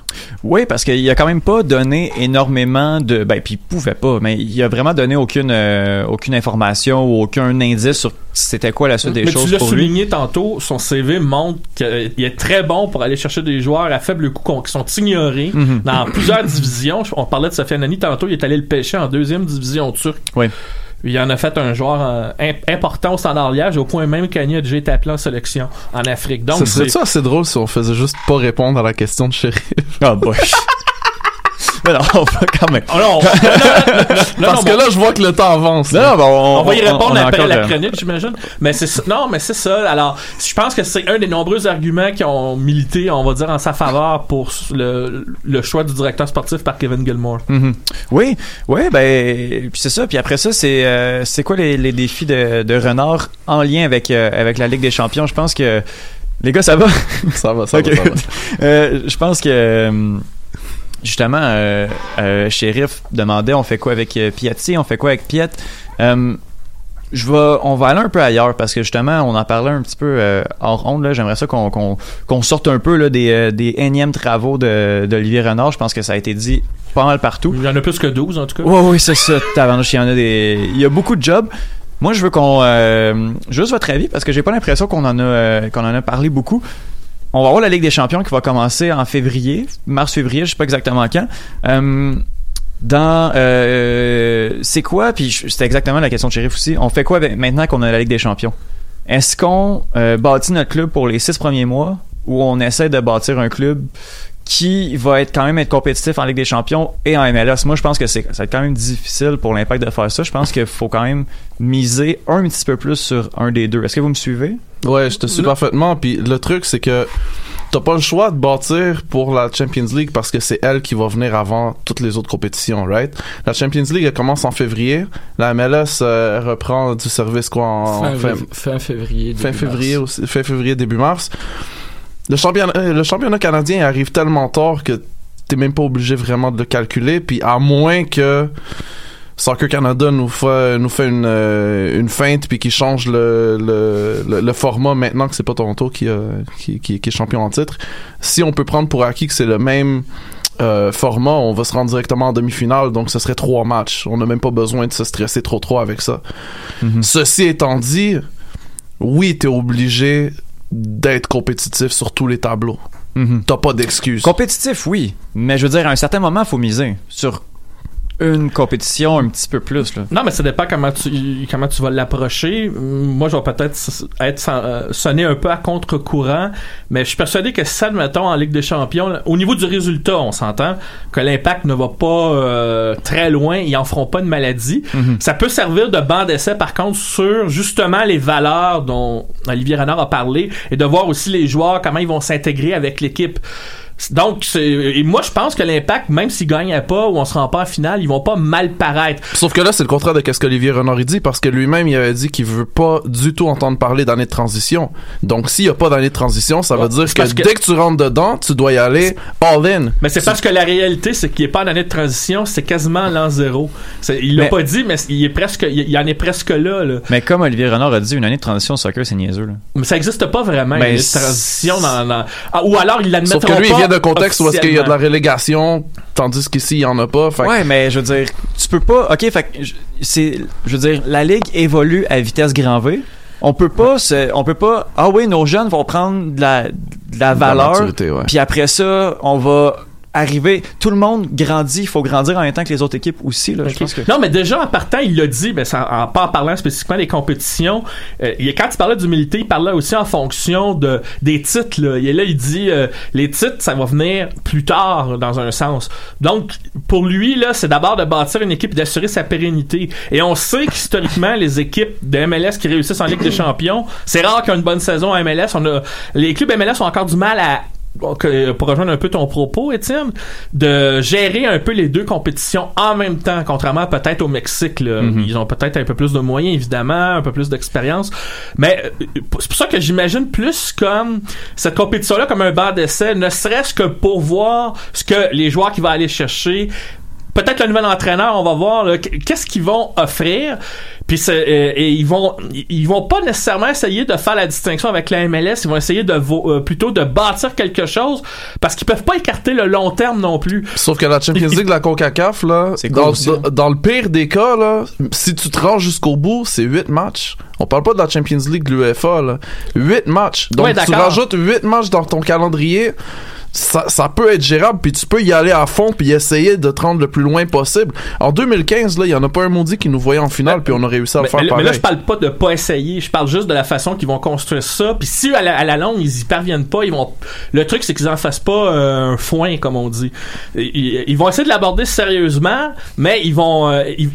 Oui, parce qu'il a quand même pas donné énormément de. Ben, puis il pouvait pas, mais il a vraiment donné aucune euh, aucune information ou aucun indice sur c'était quoi la suite des Mais choses tu l'as pour lui? souligné tantôt, son CV montre qu'il est très bon pour aller chercher des joueurs à faible coût qui sont ignorés Mhm. dans plusieurs divisions. On parlait de Sofiane Nani tantôt, il est allé le pêcher en deuxième division turque. Oui. Il en a fait un joueur euh, imp- important au standard liège, au point même qu'Annie a déjà été appelé en sélection en Afrique. Donc, Ce serait ça assez drôle si on faisait juste pas répondre à la question de chéri? Ah, boy. mais non, on va quand même. Oh non, non, non, non, non, Parce que là, je vois que le temps avance. Non, non, ben, on, on va y répondre on a après encore, la chronique, j'imagine. Mais c'est ça. Non, mais c'est ça. Alors, je pense que c'est un des nombreux arguments qui ont milité, on va dire, en sa faveur pour le, le choix du directeur sportif par Kevin Gilmore. Mhm. Oui, oui, ben, puis c'est ça. Puis après ça, c'est euh, c'est quoi les, les défis de, de Renard en lien avec euh, avec la Ligue des Champions? Je pense que les gars, ça va? Ça va, ça Ok. va, ça va. Euh, je pense que euh, justement, euh, euh, Sheriff demandait, on fait quoi avec euh, Piatti, on fait quoi avec Piet. Euh, je vais, on va aller un peu ailleurs parce que justement, on en parlait un petit peu hors onde. Là, j'aimerais ça qu'on sorte un peu là, des, des énièmes travaux de d'Olivier Renard. Je pense que ça a été dit pas mal partout. Il y en a plus que 12, en tout cas. Oui, oui, c'est ça. Il y en a des. Il y a beaucoup de jobs. Moi, je veux qu'on. euh, juste votre avis, parce que j'ai pas l'impression qu'on en a euh, qu'on en a parlé beaucoup. On va avoir la Ligue des Champions qui va commencer en février, mars-février, je sais pas exactement quand. Euh, dans euh, c'est quoi puis c'était exactement la question de Sheriff aussi on fait quoi maintenant qu'on a la Ligue des Champions? Est-ce qu'on euh, bâtit notre club pour les six premiers mois ou on essaie de bâtir un club qui va être quand même être compétitif en Ligue des Champions et en MLS. Moi, je pense que c'est ça va être quand même difficile pour l'impact de faire ça. Je pense qu'il faut quand même miser un petit peu plus sur un des deux. Est-ce que vous me suivez? Ouais, je te suis parfaitement. Puis le truc, c'est que t'as pas le choix de bâtir pour la Champions League parce que c'est elle qui va venir avant toutes les autres compétitions, right? La Champions League, elle commence en février. La MLS euh, reprend du service quoi en fin, fin, fin février. fin février mars. aussi, fin février début mars. Le championnat, euh, le championnat canadien arrive tellement tard que t'es même pas obligé vraiment de le calculer. Puis à moins que Soccer Canada nous fait nous fait une euh, une feinte puis qui change le, le, le, le format maintenant que c'est pas Toronto qui, euh, qui, qui qui est champion en titre. Si on peut prendre pour acquis que c'est le même euh, format, on va se rendre directement en demi-finale, donc ce serait trois matchs. On n'a même pas besoin de se stresser trop trop avec ça. Ceci étant dit, oui, t'es obligé d'être compétitif sur tous les tableaux. Mhm. T'as pas d'excuses. Compétitif, oui. Mais je veux dire, à un certain moment, faut miser sur une compétition un petit peu plus. Là. Non, mais ça dépend comment tu comment tu vas l'approcher. Moi, je vais peut-être être sans- euh, sonner un peu à contre-courant, mais je suis persuadé que ça, admettons, en Ligue des Champions, là, au niveau du résultat, on s'entend que l'impact ne va pas euh, très loin, ils en feront pas de maladie. Ça peut servir de banc d'essai, par contre, sur justement les valeurs dont Olivier Renard a parlé et de voir aussi les joueurs, comment ils vont s'intégrer avec l'équipe. Donc, c'est- et moi, je pense que l'impact, même s'ils gagnent pas ou on se rend pas en finale, ils vont pas mal paraître. Sauf que là, c'est le contraire de ce qu'Olivier Renard dit, parce que lui-même, il avait dit qu'il veut pas du tout entendre parler d'année de transition. Donc, s'il y a pas d'année de transition, ça Ouais, veut dire que, dès que tu rentres dedans, tu dois y aller all-in. Mais c'est parce que la réalité, c'est qu'il est pas en année de transition, c'est quasiment l'an zéro. Il l'a Mais- pas dit, mais il est presque, il il en est presque là, là. Mais comme Olivier Renard a dit, une année de transition au soccer, c'est niaiseux. Là. Mais ça existe pas vraiment, une Ben, année de c'est- transition dans, dans- Ah, ou alors il l'admettront Sauf que lui, il pas d'un contexte où est-ce qu'il y a de la relégation, tandis qu'ici, il y en a pas. Fait Ouais, mais je veux dire, tu peux pas. Ok, fait je- c'est, je veux dire, la ligue évolue à vitesse grand V. On peut pas, se- on peut pas. Ah oui, nos jeunes vont prendre de la, de la De valeur. ouais. Puis après ça, on va arriver. Tout le monde grandit. Il faut grandir en même temps que les autres équipes aussi. Là, je pense que. Non, mais déjà en partant, il l'a dit, mais ça, en, pas en parlant spécifiquement des compétitions. euh, il- quand il parlait d'humilité, il parlait aussi en fonction de des titres. Là, et là il dit euh, les titres, ça va venir plus tard dans un sens. Donc pour lui là, c'est d'abord de bâtir une équipe et d'assurer sa pérennité. Et on sait qu'historiquement les équipes de MLS qui réussissent en Ligue des Champions, c'est rare qu'il y ait une bonne saison en MLS. On a les clubs MLS ont encore du mal à pour rejoindre un peu ton propos, Étienne, de gérer un peu les deux compétitions en même temps, contrairement peut-être au Mexique. Là. Mhm. Ils ont peut-être un peu plus de moyens, évidemment, un peu plus d'expérience. Mais euh, c'est pour ça que j'imagine plus comme cette compétition-là comme un banc d'essai, ne serait-ce que pour voir ce que les joueurs qui vont aller chercher peut-être le nouvel entraîneur, on va voir là, qu'est-ce qu'ils vont offrir. Puis c'est, euh, et ils vont ils vont pas nécessairement essayer de faire la distinction avec la MLS, ils vont essayer de vo- euh, plutôt de bâtir quelque chose parce qu'ils peuvent pas écarter le long terme non plus. Sauf que la Champions League, la CONCACAF, là, C'est dans, dans- dans le pire des cas, là, si tu te rends jusqu'au bout, c'est 8 matchs. On parle pas de la Champions League de l'UEFA, là. 8 matchs. Donc, Ouais, tu rajoutes 8 matchs dans ton calendrier. Ça, ça peut être gérable, puis tu peux y aller à fond, puis essayer de te rendre le plus loin possible. En 2015, là, il y en a pas un maudit qui nous voyait en finale, puis on a réussi à le Mais, faire mais- mais pareil. là, je parle pas de pas essayer, je parle juste de la façon qu'ils vont construire ça. Puis si à la, à la longue ils y parviennent pas, ils vont. Le truc c'est qu'ils en fassent pas euh, un foin comme on dit. Ils, ils vont essayer de l'aborder sérieusement, mais ils vont. euh, ils-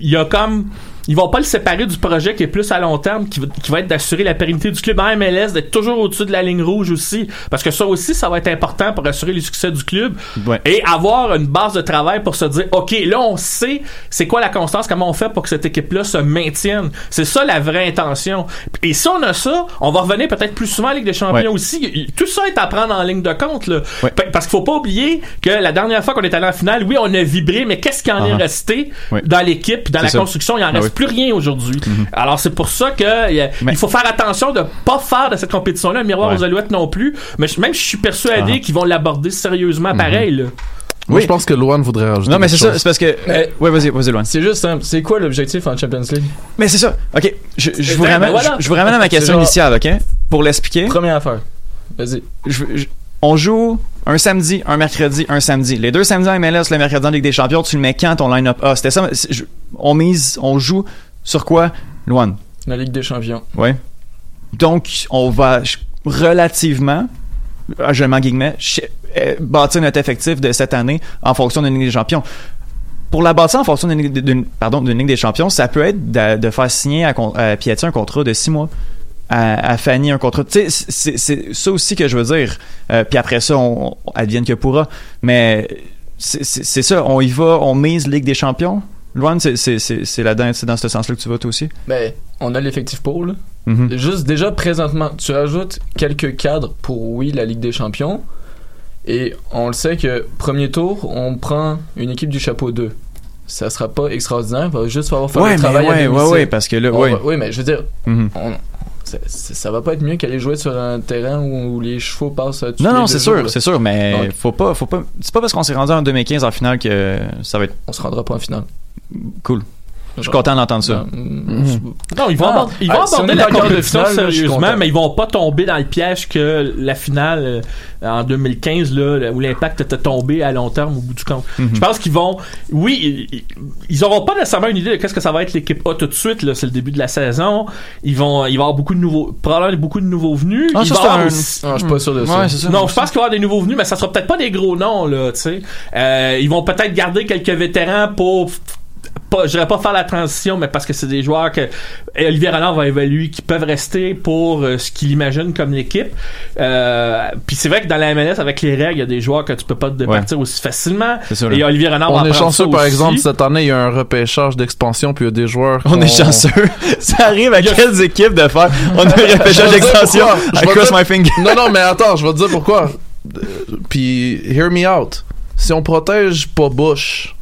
il y a comme ils vont pas le séparer du projet qui est plus à long terme qui va, qui va être d'assurer la pérennité du club en MLS d'être toujours au-dessus de la ligne rouge aussi parce que ça aussi ça va être important pour assurer le succès du club Ouais. et avoir une base de travail pour se dire ok là on sait c'est quoi la constance comment on fait pour que cette équipe là se maintienne c'est ça la vraie intention et si on a ça on va revenir peut-être plus souvent à la Ligue des Champions Ouais. aussi tout ça est à prendre en ligne de compte là Ouais. Pa- parce qu'il faut pas oublier que la dernière fois qu'on est allé en finale oui on a vibré mais qu'est-ce qui en Ah. est resté Ouais. dans l'équipe dans la ça. construction? Il en Ah reste oui. Plus rien aujourd'hui alors c'est pour ça que euh, Mais- il faut faire attention de pas faire de cette compétition là un miroir Ouais. aux alouettes non plus mais je- même je suis persuadé Ah. qu'ils vont l'aborder sérieusement pareil là Moi, Oui. je pense que Luan voudrait rajouter Non, mais c'est ça, c'est parce que. Mais- ouais, vas-y, vas-y, loin. C'est juste simple. C'est quoi l'objectif en Champions League? Mais c'est ça. Ok, je, je vous ramène, voilà. je, je vous ramène à ma question genre- initiale, ok? Pour l'expliquer. Première affaire. Vas-y. je- je- on joue un samedi, un mercredi, un samedi. Les deux samedis en MLS, le mercredi en Ligue des Champions, tu le mets quand ton line-up A? C'était ça. je- on mise, on joue sur quoi? Luan? La Ligue des Champions. Ouais. Donc, on va relativement, euh, je mets en guillemets, euh, bâtir notre effectif de cette année en fonction d'une Ligue des Champions. Pour la bâtir en fonction d'une Ligue- d'une- pardon, d'une Ligue des Champions, ça peut être de, de faire signer à, à Piatti un contrat de six mois. À, à Fanny un contrat. Tu sais, c'est- c'est ça aussi que je veux dire. Euh, puis après ça, on, on advienne que pourra. Mais c'est- c'est c'est ça, on y va, on mise Ligue des Champions. Luan, c'est c'est- là-dedans, c'est dans ce sens-là que tu vas toi aussi? Ben, on a l'effectif pour, là. Mhm. Juste déjà présentement, tu rajoutes quelques cadres pour oui la Ligue des Champions. Et on le sait que premier tour, on prend une équipe du chapeau 2. Ça sera pas extraordinaire, il va juste falloir faire Ouais, le travail à ouais, ouais, ouais, parce que là, On ouais. va- oui, mais je veux dire, Mhm. on- ça, va pas être mieux qu'aller jouer sur un terrain où, où les chevaux passent Non, non, c'est sûr, c'est sûr, mais Donc- faut pas, faut pas. C'est pas parce qu'on s'est rendu en 2015 en finale que ça va être On se rendra pas en finale. cool. Je suis content d'entendre ça. Non, ils vont Ah, aborder, ils vont ah, la quart de compétition finale, sérieusement, mais ils vont pas tomber dans le piège que la finale euh, en 2015 là, où l'impact était tombé à long terme au bout du compte. Mhm. Je pense qu'ils vont, oui, ils, ils auront pas nécessairement une idée de qu'est-ce que ça va être l'équipe A tout de suite. Là, c'est le début de la saison. Ils vont, il va y avoir beaucoup de nouveaux, probablement beaucoup de nouveaux venus. Ah, ça, avoir un- aussi- Non, je suis pas sûr de ça. Ouais, ça. non, je pense qu'il va y avoir des nouveaux venus, mais ça sera peut-être pas des gros noms, là, tu sais. Euh, ils vont peut-être garder quelques vétérans pour pas, je pas faire la transition, mais parce que c'est des joueurs que Olivier Renard va évaluer qui peuvent rester pour euh, ce qu'il imagine comme l'équipe. Euh, puis c'est vrai que dans la MLS, avec les règles, il y a des joueurs que tu peux pas te départir aussi facilement. Et Olivier Renard va On est apprendre chanceux, ça par aussi. exemple, cette année, il y a un repêchage d'expansion, puis il y a des joueurs. On est chanceux. Ça arrive à quelles équipes de faire? On a un repêchage. Je I vais cross dire- my finger. Non, non, mais attends, je vais te dire pourquoi. Euh, Puis, hear me out. Si on protège pas Bush,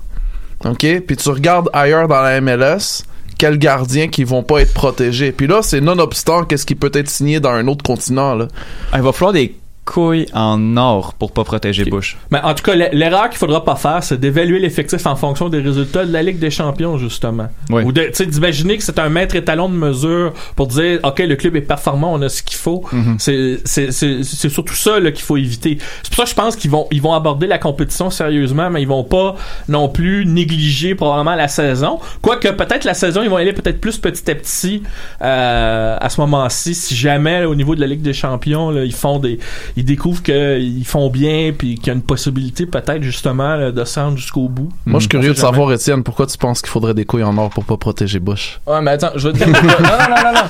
OK, puis tu regardes ailleurs dans la MLS, quels gardiens qui vont pas être protégés. Puis là, c'est nonobstant qu'est-ce qui peut être signé dans un autre continent, là. Ah, Il va falloir des couilles en or pour pas protéger Bush. Mais en tout cas, l'erreur qu'il faudra pas faire, c'est d'évaluer l'effectif en fonction des résultats de la Ligue des Champions, justement. Oui. Ou de- tu sais, d'imaginer que c'est un maître étalon de mesure pour dire, OK, le club est performant, on a ce qu'il faut. Mhm. C'est- C'est c'est- c'est surtout ça là, qu'il faut éviter. C'est pour ça que je pense qu'ils vont, ils vont aborder la compétition sérieusement, mais ils vont pas non plus négliger probablement la saison. Quoique peut-être la saison, ils vont aller peut-être plus petit à petit euh, à ce moment-ci, si jamais là, au niveau de la Ligue des Champions, là, ils font des, ils découvrent qu'ils font bien, puis qu'il y a une possibilité peut-être justement là, de se rendre jusqu'au bout. Moi, je suis curieux de jamais. savoir, Étienne, pourquoi tu penses qu'il faudrait des couilles en or pour pas protéger Bush? Ouais, mais attends, je vais te dire. Non, non, non, non, non.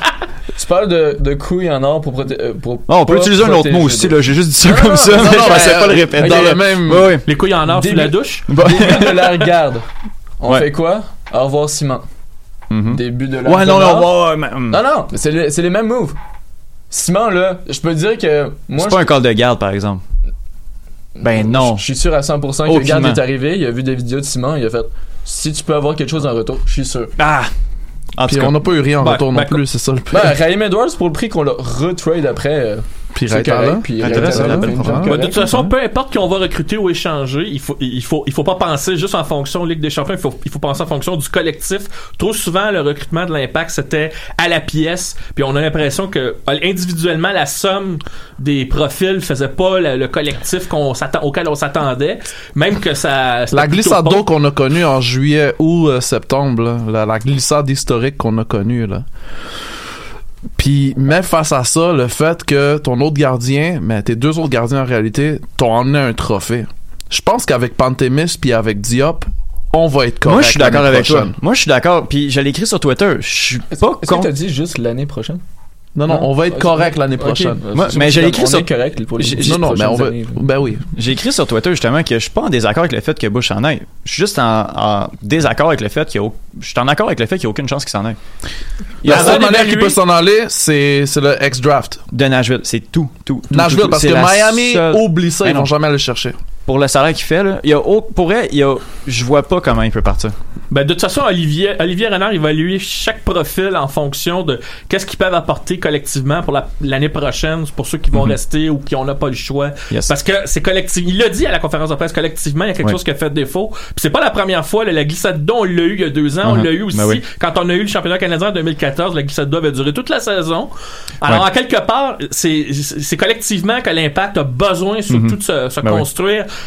Tu parles de, de couilles en or pour protéger. pour Ah, on peut utiliser un autre mot aussi, là. J'ai juste dit ça Non, comme non, ça, non, mais non, je pensais pas le euh, répéter. Dans le même. Oui. Les couilles en or sous la douche? Bon. Début de la regarde. On Ouais. fait quoi? Au revoir, Simon. Mhm. Début de la Ouais, non, non, ouais, ouais, mais, hum. Non, non, c'est les, c'est les mêmes moves. Simon, là, je peux te dire que moi, C'est pas un call de garde, par exemple. Ben non. je suis sûr à 100% que le garde est arrivé, il a vu des vidéos de Simon, il a fait si tu peux avoir quelque chose en retour, je suis sûr. Ah! En Puis on n'a pas eu rien en Ben, retour ben, non plus, c'est ça le pire. Ben, Raheem Edwards, pour le prix qu'on l'a retrade après, euh, Puis de toute façon, peu importe. qu'on va recruter ou échanger, il faut, il faut, il faut pas penser juste en fonction de Ligue des Champions, il faut, il faut penser en fonction du collectif. Trop souvent, le recrutement de l'impact, c'était à la pièce, puis on a l'impression que euh, individuellement, la somme des profils faisait pas le, le collectif qu'on s'attend, auquel on s'attendait, même que ça... La glissade d'eau qu'on a connue en juillet ou euh, septembre, là, la, la glissade historique qu'on a connue, là. Puis, mais face à ça, le fait que ton autre gardien, mais tes deux autres gardiens en réalité, t'ont emmené un trophée. Je pense qu'avec Pantémis puis avec Diop, on va être correct. Moi, je suis d'accord avec toi. prochaine. Moi, je suis d'accord. Puis, je l'ai écrit sur Twitter. Je suis pas est-ce que t'as dit juste l'année prochaine? Non, non, on va être correct l'année prochaine. Moi, mais comme, écrit on sur- correct pour les J'ai- dix Non, non, mais on va. années. Ben oui. J'ai écrit sur Twitter justement que je suis pas en désaccord avec le fait que Bush s'en aille. Je suis juste en, en désaccord avec le fait qu'il y a. au- Je suis en accord avec le fait qu'il n'y a aucune chance qu'il s'en aille. La seule manière qu'il peut s'en aller, c'est c'est le ex-draft. De Nashville, c'est tout, tout. tout, Nashville, tout, tout. parce que Miami, seule- oublie ça, ils non. vont jamais le chercher. Pour le salaire qu'il fait, là, il y a, au- pour vrai, il y a, je vois pas comment il peut partir. Ben, de toute façon, Olivier, Olivier Renard évalue chaque profil en fonction de qu'est-ce qu'ils peuvent apporter collectivement pour la- l'année prochaine, pour ceux qui vont Mhm. rester ou qui n'ont pas le choix. Yes. Parce que c'est collectif. Il l'a dit à la conférence de presse, collectivement, il y a quelque chose qui a fait défaut. Puis c'est pas la première fois, là, la glissade d'eau, on l'a eu il y a deux ans, on Mhm. l'a eu aussi. Ben oui. Quand on a eu le championnat canadien en 2014, la glissade d'eau avait duré toute la saison. Alors, Ouais. en quelque part, c'est collectivement que l'impact a besoin surtout Mhm. de se, se Ben oui.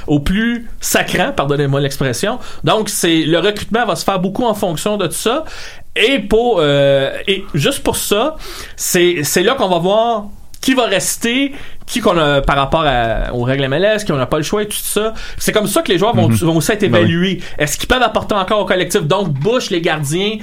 Au plus sacrant, pardonnez-moi l'expression. Donc, c'est le recrutement va se faire beaucoup en fonction de tout ça. Et pour euh, et juste pour ça, c'est c'est là qu'on va voir qui va rester, qui qu'on a par rapport à- aux règles MLS, qui on n'a pas le choix et tout ça. C'est comme ça que les joueurs vont, Mhm. vont aussi être Ben oui. évalués. Est-ce qu'ils peuvent apporter encore au collectif? Donc, Bush, les gardiens,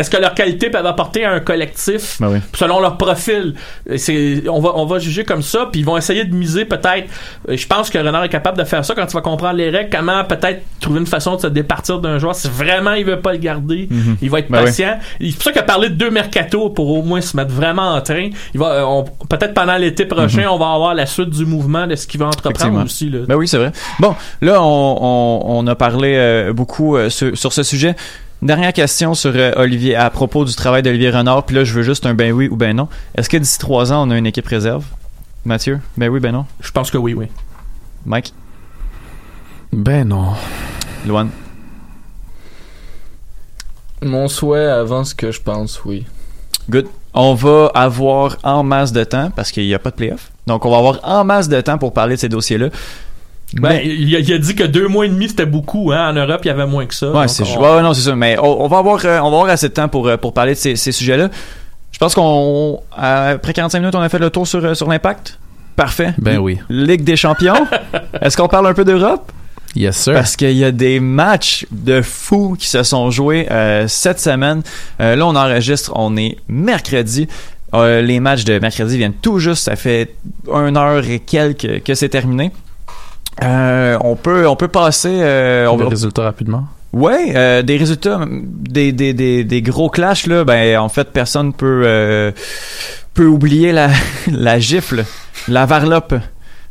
est-ce que leur qualité peuvent apporter à un collectif? Ben oui. selon leur profil? C'est, on va, on va juger comme ça, puis ils vont essayer de miser peut-être. euh, Je pense que Renard est capable de faire ça quand tu vas comprendre les règles. Comment peut-être trouver une façon de se départir d'un joueur si vraiment il veut pas le garder. Mhm. Il va être Ben patient. C'est pour ça qu'il a parlé de deux mercato pour au moins se mettre vraiment en train. Il va, euh, peut-être pendant l'été prochain, on va avoir la suite du mouvement de ce qu'il va entreprendre Mhm. Aussi. Là. Ben oui, c'est vrai. Bon, là, on, on, on a parlé euh, beaucoup euh, sur, sur ce sujet. Dernière question sur euh, Olivier, à propos du travail d'Olivier Renard. Puis là, je veux juste un ben oui ou ben non. Est-ce que d'ici trois ans, on a une équipe réserve? Mathieu? Ben oui, ben non? Je pense que oui, oui. Mike? Ben non. Luan? Mon souhait avance que je pense, oui. Good. On va avoir en masse de temps parce qu'il n'y a pas de playoff. Donc, on va avoir en masse de temps pour parler de ces dossiers-là. Ben, Mais- il, a, il a dit que deux mois et demi c'était beaucoup, hein. En Europe, il y avait moins que ça. Ouais, c'est on- ouais, ouais, non, c'est ça. Mais on, on va avoir, euh, on va avoir assez de temps pour, euh, pour parler de ces, ces sujets-là. Je pense qu'on, après 45 minutes, on a fait le tour sur, euh, sur l'impact. Parfait. Ben oui. Ligue des champions. Est-ce qu'on parle un peu d'Europe? Yes, sir. Parce qu'il y a des matchs de fous qui se sont joués euh, cette semaine. Euh, là, on enregistre, on est mercredi. Euh, les matchs de mercredi viennent tout juste, ça fait une heure et quelques que c'est terminé. Euh, on peut on peut passer euh, on Les va- résultats rapidement. Ouais, euh, des résultats, des, des, des, des gros clashs là, ben en fait personne peut euh, peut oublier la la gifle, la varlope,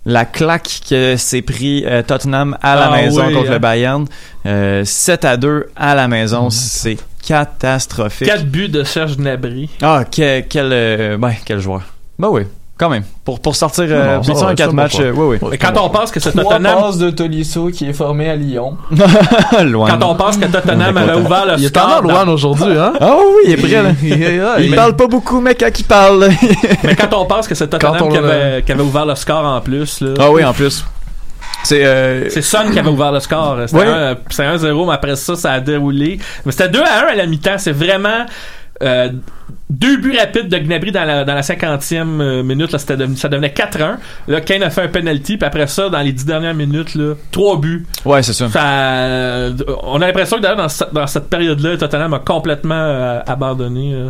la claque que s'est pris euh, Tottenham à la Ah maison oui, contre hein. le Bayern, euh, 7 à 2 à la maison, c'est catastrophique. Quatre buts de Serge Gnabry. Ah que- quel euh, ben, quel joueur. Ben oui, quand même. Pour pour sortir euh, Non, va, un 4 ça, matchs, euh, oui oui. Mais quand on pense que c'est Trois Tottenham, passes de Tolisso qui est formé à Lyon. Loin. quand on pense que Tottenham avait ouvert le Il est score, tellement loin dans- aujourd'hui, hein? Ah oui, il est prêt là. Il, parle pas beaucoup, mais quand il parle. mais quand on pense que c'est Tottenham qui avait, qui avait ouvert le score en plus, là. ah oui, en plus. C'est euh, C'est Son qui avait ouvert le score. C'était 1-0, mais après ça, ça a déroulé. Mais c'était 2 à 1 à la mi-temps. C'est vraiment euh, deux buts rapides de Gnabry dans la, dans la 50e euh, minute. Là, devenu- ça devenait 4-1. Là, Kane a fait un penalty. Puis après ça, dans les 10 dernières minutes, là, trois buts. Ouais, c'est ça. Ça, euh, on a l'impression que d'ailleurs, dans, ce- dans cette période-là, Tottenham a complètement euh, abandonné. euh.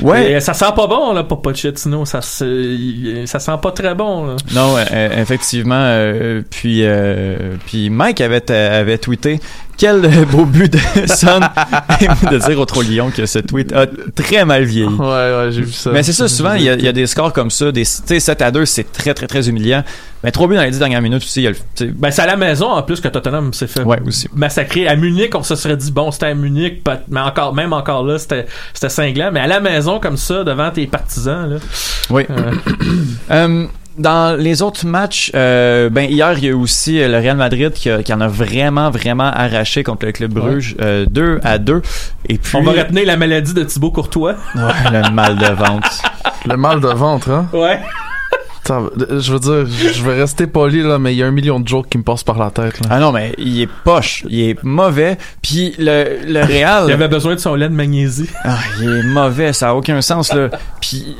Ouais. Et ça sent pas bon là, pour Pochettino. Ça, ça sent pas très bon. là. Non, euh, euh, effectivement. puis, puis Mike avait, avait tweeté quel beau but de Son de dire au Trop que ce tweet a très mal vieilli. Ouais, ouais, j'ai vu ça. Mais c'est ça, souvent, il y, a, il y a des scores comme ça, des, tu sais, 7 à 2, c'est très, très, très humiliant. Mais 3 buts dans les 10 dernières minutes aussi, il y a le, tu sais, Ben, c'est à la maison en plus que Tottenham s'est fait Ouais, aussi. massacrer. À Munich, on se serait dit, bon, c'était à Munich, mais encore, même encore là, c'était c'était cinglant. Mais à la maison, comme ça, devant tes partisans, là. Oui. Euh, Euh, dans les autres matchs, euh, ben hier il y a eu aussi euh, le Real Madrid qui, a- qui en a vraiment vraiment arraché contre le club Bruges, euh, 2 à 2. Et puis on va retenir la maladie de Thibaut Courtois. Ouais, le mal de vente. Le mal de ventre, hein? Ouais. Attends, je veux dire, je vais rester poli, là, mais il y a un million de jokes qui me passent par la tête, là. Ah non, mais il est poche, il est mauvais. Puis le, le Real, Il avait besoin de son lait de magnésie. ah, il est mauvais, ça a aucun sens là. Puis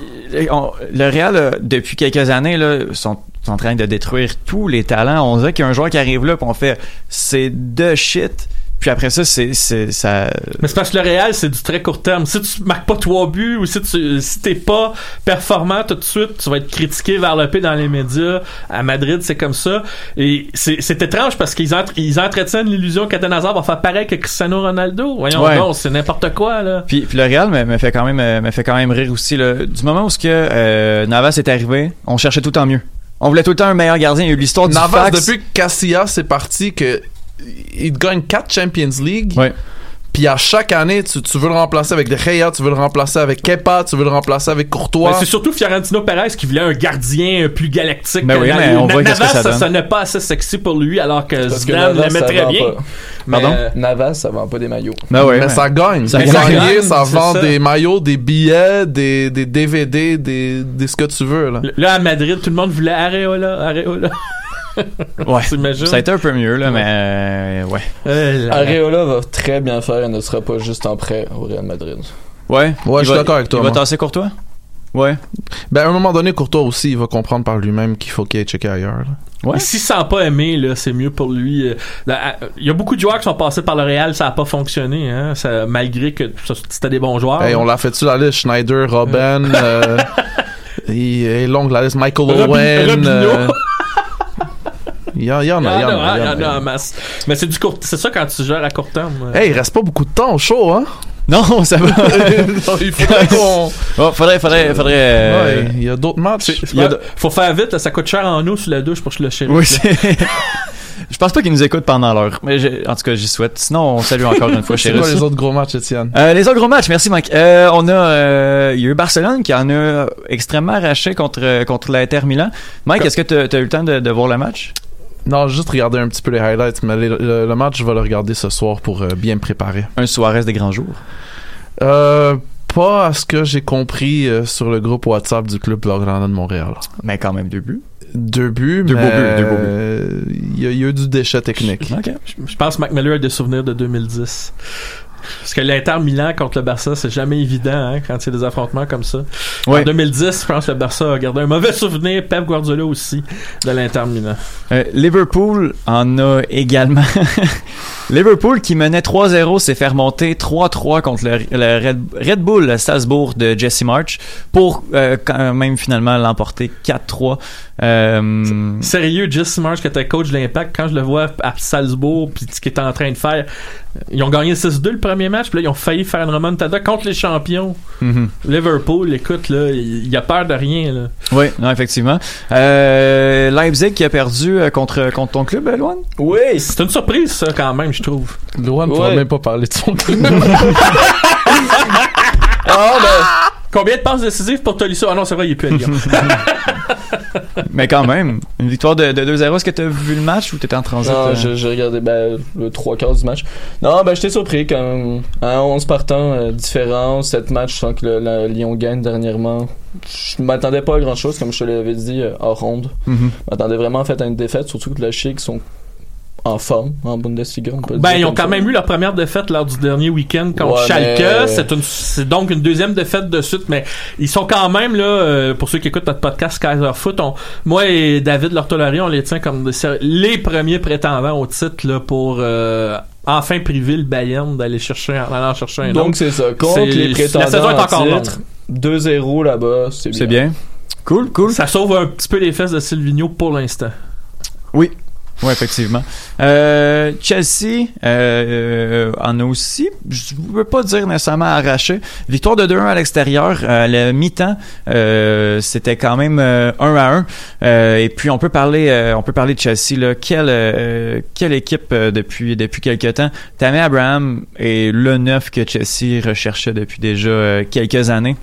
on- le Real depuis quelques années là sont sont en train de détruire tous les talents. On dirait qu'il y a un joueur qui arrive là, puis on fait c'est de shit. Puis après ça, c'est c'est ça. Mais c'est parce que le Real, c'est du très court terme. Si tu marques pas trois buts ou si tu si t'es pas performant tout de suite, tu vas être critiqué vers le pied dans les médias. À Madrid, c'est comme ça. Et c'est c'est étrange parce qu'ils entre, ils entretiennent l'illusion qu'Eden Hazard va faire pareil que Cristiano Ronaldo. Voyons Ouais. donc, c'est n'importe quoi, là. Puis, puis le Real me, me fait quand même euh, me fait quand même rire aussi là. Du moment où ce que euh, Navas est arrivé, on cherchait tout le temps mieux. On voulait tout le temps un meilleur gardien. Il y a eu l'histoire du Navas, fax. depuis que Casillas est parti, que il gagne 4 Champions League. Ouais. Puis à chaque année, tu, tu veux le remplacer avec De Gea, tu veux le remplacer avec Kepa, tu veux le remplacer avec Courtois. Mais c'est surtout Fiorentino Perez qui voulait un gardien plus galactique. Que oui, mais on voit qu'est-ce que Navas, ça ça n'est pas assez sexy pour lui, alors que Parce que Zidane Navas, l'aimait très bien. pas. Mais, Pardon? euh, Navas, ça vend pas des maillots. Ben mais mais- ça gagne. Ça Ça gagne. gagne, ça vend ça. des maillots, des billets, des, des DVD, des, des ce que tu veux. Là. Là, à Madrid, tout le monde voulait Areola, Areola. Ouais. T'imagines? Ça a été un peu mieux là, mais euh, ouais. Euh, Areola va très bien faire et ne sera pas juste en prêt au Real Madrid. Ouais. Ouais, Il je suis d'accord avec toi, Il va tasser Courtois? Ouais. Ben, à un moment donné, Courtois aussi, il va comprendre par lui-même qu'il faut qu'il aille checker ailleurs. là. Ouais. S'il se sent pas aimé, là, c'est mieux pour lui. Euh, euh, Il y a beaucoup de joueurs qui sont passés par le Real, ça a pas fonctionné, hein, ça- malgré que ça- c'était des bons joueurs. Hey, on l'a fait dessus la liste? Schneider, Robben, euh, il est longue la liste. Michael Owen. Euh, Il y, en- y y a, il y en a, il y a, en y a, il y en a en masse. Mais c'est du court, c'est ça quand tu gères à court terme. euh. Hey, il reste pas beaucoup de temps au show, hein? Non, ça va. Non, il faudrait qu'on. Bon, faudrait, faudrait, faudrait. euh, Ouais, il y a d'autres matchs. C'est- il y a Faut faire vite, là, ça coûte cher en eau sur la douche pour que je le chérie. Oui, c'est. Je pense pas qu'ils nous écoutent pendant l'heure, mais en tout cas, j'y souhaite. Sinon, on salue encore une fois C'est chez quoi les autres gros matchs, Étienne? Euh, les autres gros matchs, merci Mike. Euh, on a, euh, il y a eu Barcelone qui en a extrêmement arraché contre contre l'Inter Milan. Mike, est-ce que tu as eu le temps de, de voir le match? Non, juste regarder un petit peu les highlights, mais les- le, le match, je vais le regarder ce soir pour euh, bien me préparer. Un Suarez des grands jours. Euh, pas à ce que j'ai compris euh, sur le groupe WhatsApp du club Blaugrana de Montréal. Mais quand même deux buts. Deux buts, Deux mais beaux buts, deux beaux buts. euh, il y, a- il y a eu du déchet technique. Je- Je pense que Mac Miller a des souvenirs de 2010. Parce que l'Inter Milan contre le Barça, c'est jamais évident hein, quand il y a des affrontements comme ça. En 2010, je pense que le Barça a gardé un mauvais souvenir, Pep Guardiola aussi, de l'Inter Milan. Euh, Liverpool en a également. Liverpool qui menait 3-0 s'est fait remonter 3-3 contre le, le Red, Red Bull Salzbourg de Jesse March pour euh, quand même finalement l'emporter 4-3. Euh, Sérieux, Jesse Marsh, qui était coach de l'Impact, quand je le vois à Salzbourg, puis ce qu'il était en train de faire, ils ont gagné 6-2 le premier match, puis là, ils ont failli faire une remontada contre les champions. mhm. Liverpool, écoute, là, il a peur de rien, là. Oui, non, effectivement. Euh, Leipzig qui a perdu euh, contre, contre ton club, Loan? Oui, C'est une surprise, ça, quand même, je trouve. Loan ne pourra Ouais. même pas parler de son club. Ah, ben, Combien de passes décisives pour Tolisso? Ah non, c'est vrai, il est plus à Lyon. Mais quand même, une victoire de, de 2-0. Est-ce que tu as vu le match ou tu étais en transit? non, euh? j'ai j'ai regardé ben, le trois quarts du match. Non, ben j'étais surpris quand même. À 11 partants euh, différents, 7 matchs sans que le, la Lyon gagne dernièrement. Je m'attendais pas à grand chose, comme je te l'avais dit, euh, en ronde. Mhm. Je m'attendais vraiment en fait à une défaite, surtout que la Chic sont en forme en Bundesliga. on peut Ben, dire ils ont quand ça. même eu leur première défaite lors du dernier week-end contre Ouais, Schalke. mais- C'est une, c'est donc une deuxième défaite de suite, mais ils sont quand même là. euh, pour ceux qui écoutent notre podcast Kaiser Foot, on, moi et David Lortolari, on les tient comme des- les premiers prétendants au titre là, pour euh, enfin priver le Bayern d'aller chercher, en allant chercher un Donc c'est ça. Contre C'est- les la prétendants saison est en encore longue. titre, 2-0 là-bas, c'est bien. C'est bien. Cool, cool. Ça sauve un petit peu les fesses de Silvino pour l'instant. Oui. Oui, effectivement. Euh, Chelsea euh, en a aussi, je ne veux pas dire nécessairement arraché. Victoire de 2-1 à l'extérieur. Euh, le mi-temps, euh, c'était quand même euh, 1 à 1. Euh, et puis on peut parler, euh, on peut parler de Chelsea. Quelle, euh, quelle équipe euh, depuis depuis quelques temps? Tammy Abraham est le neuf que Chelsea recherchait depuis déjà euh, quelques années.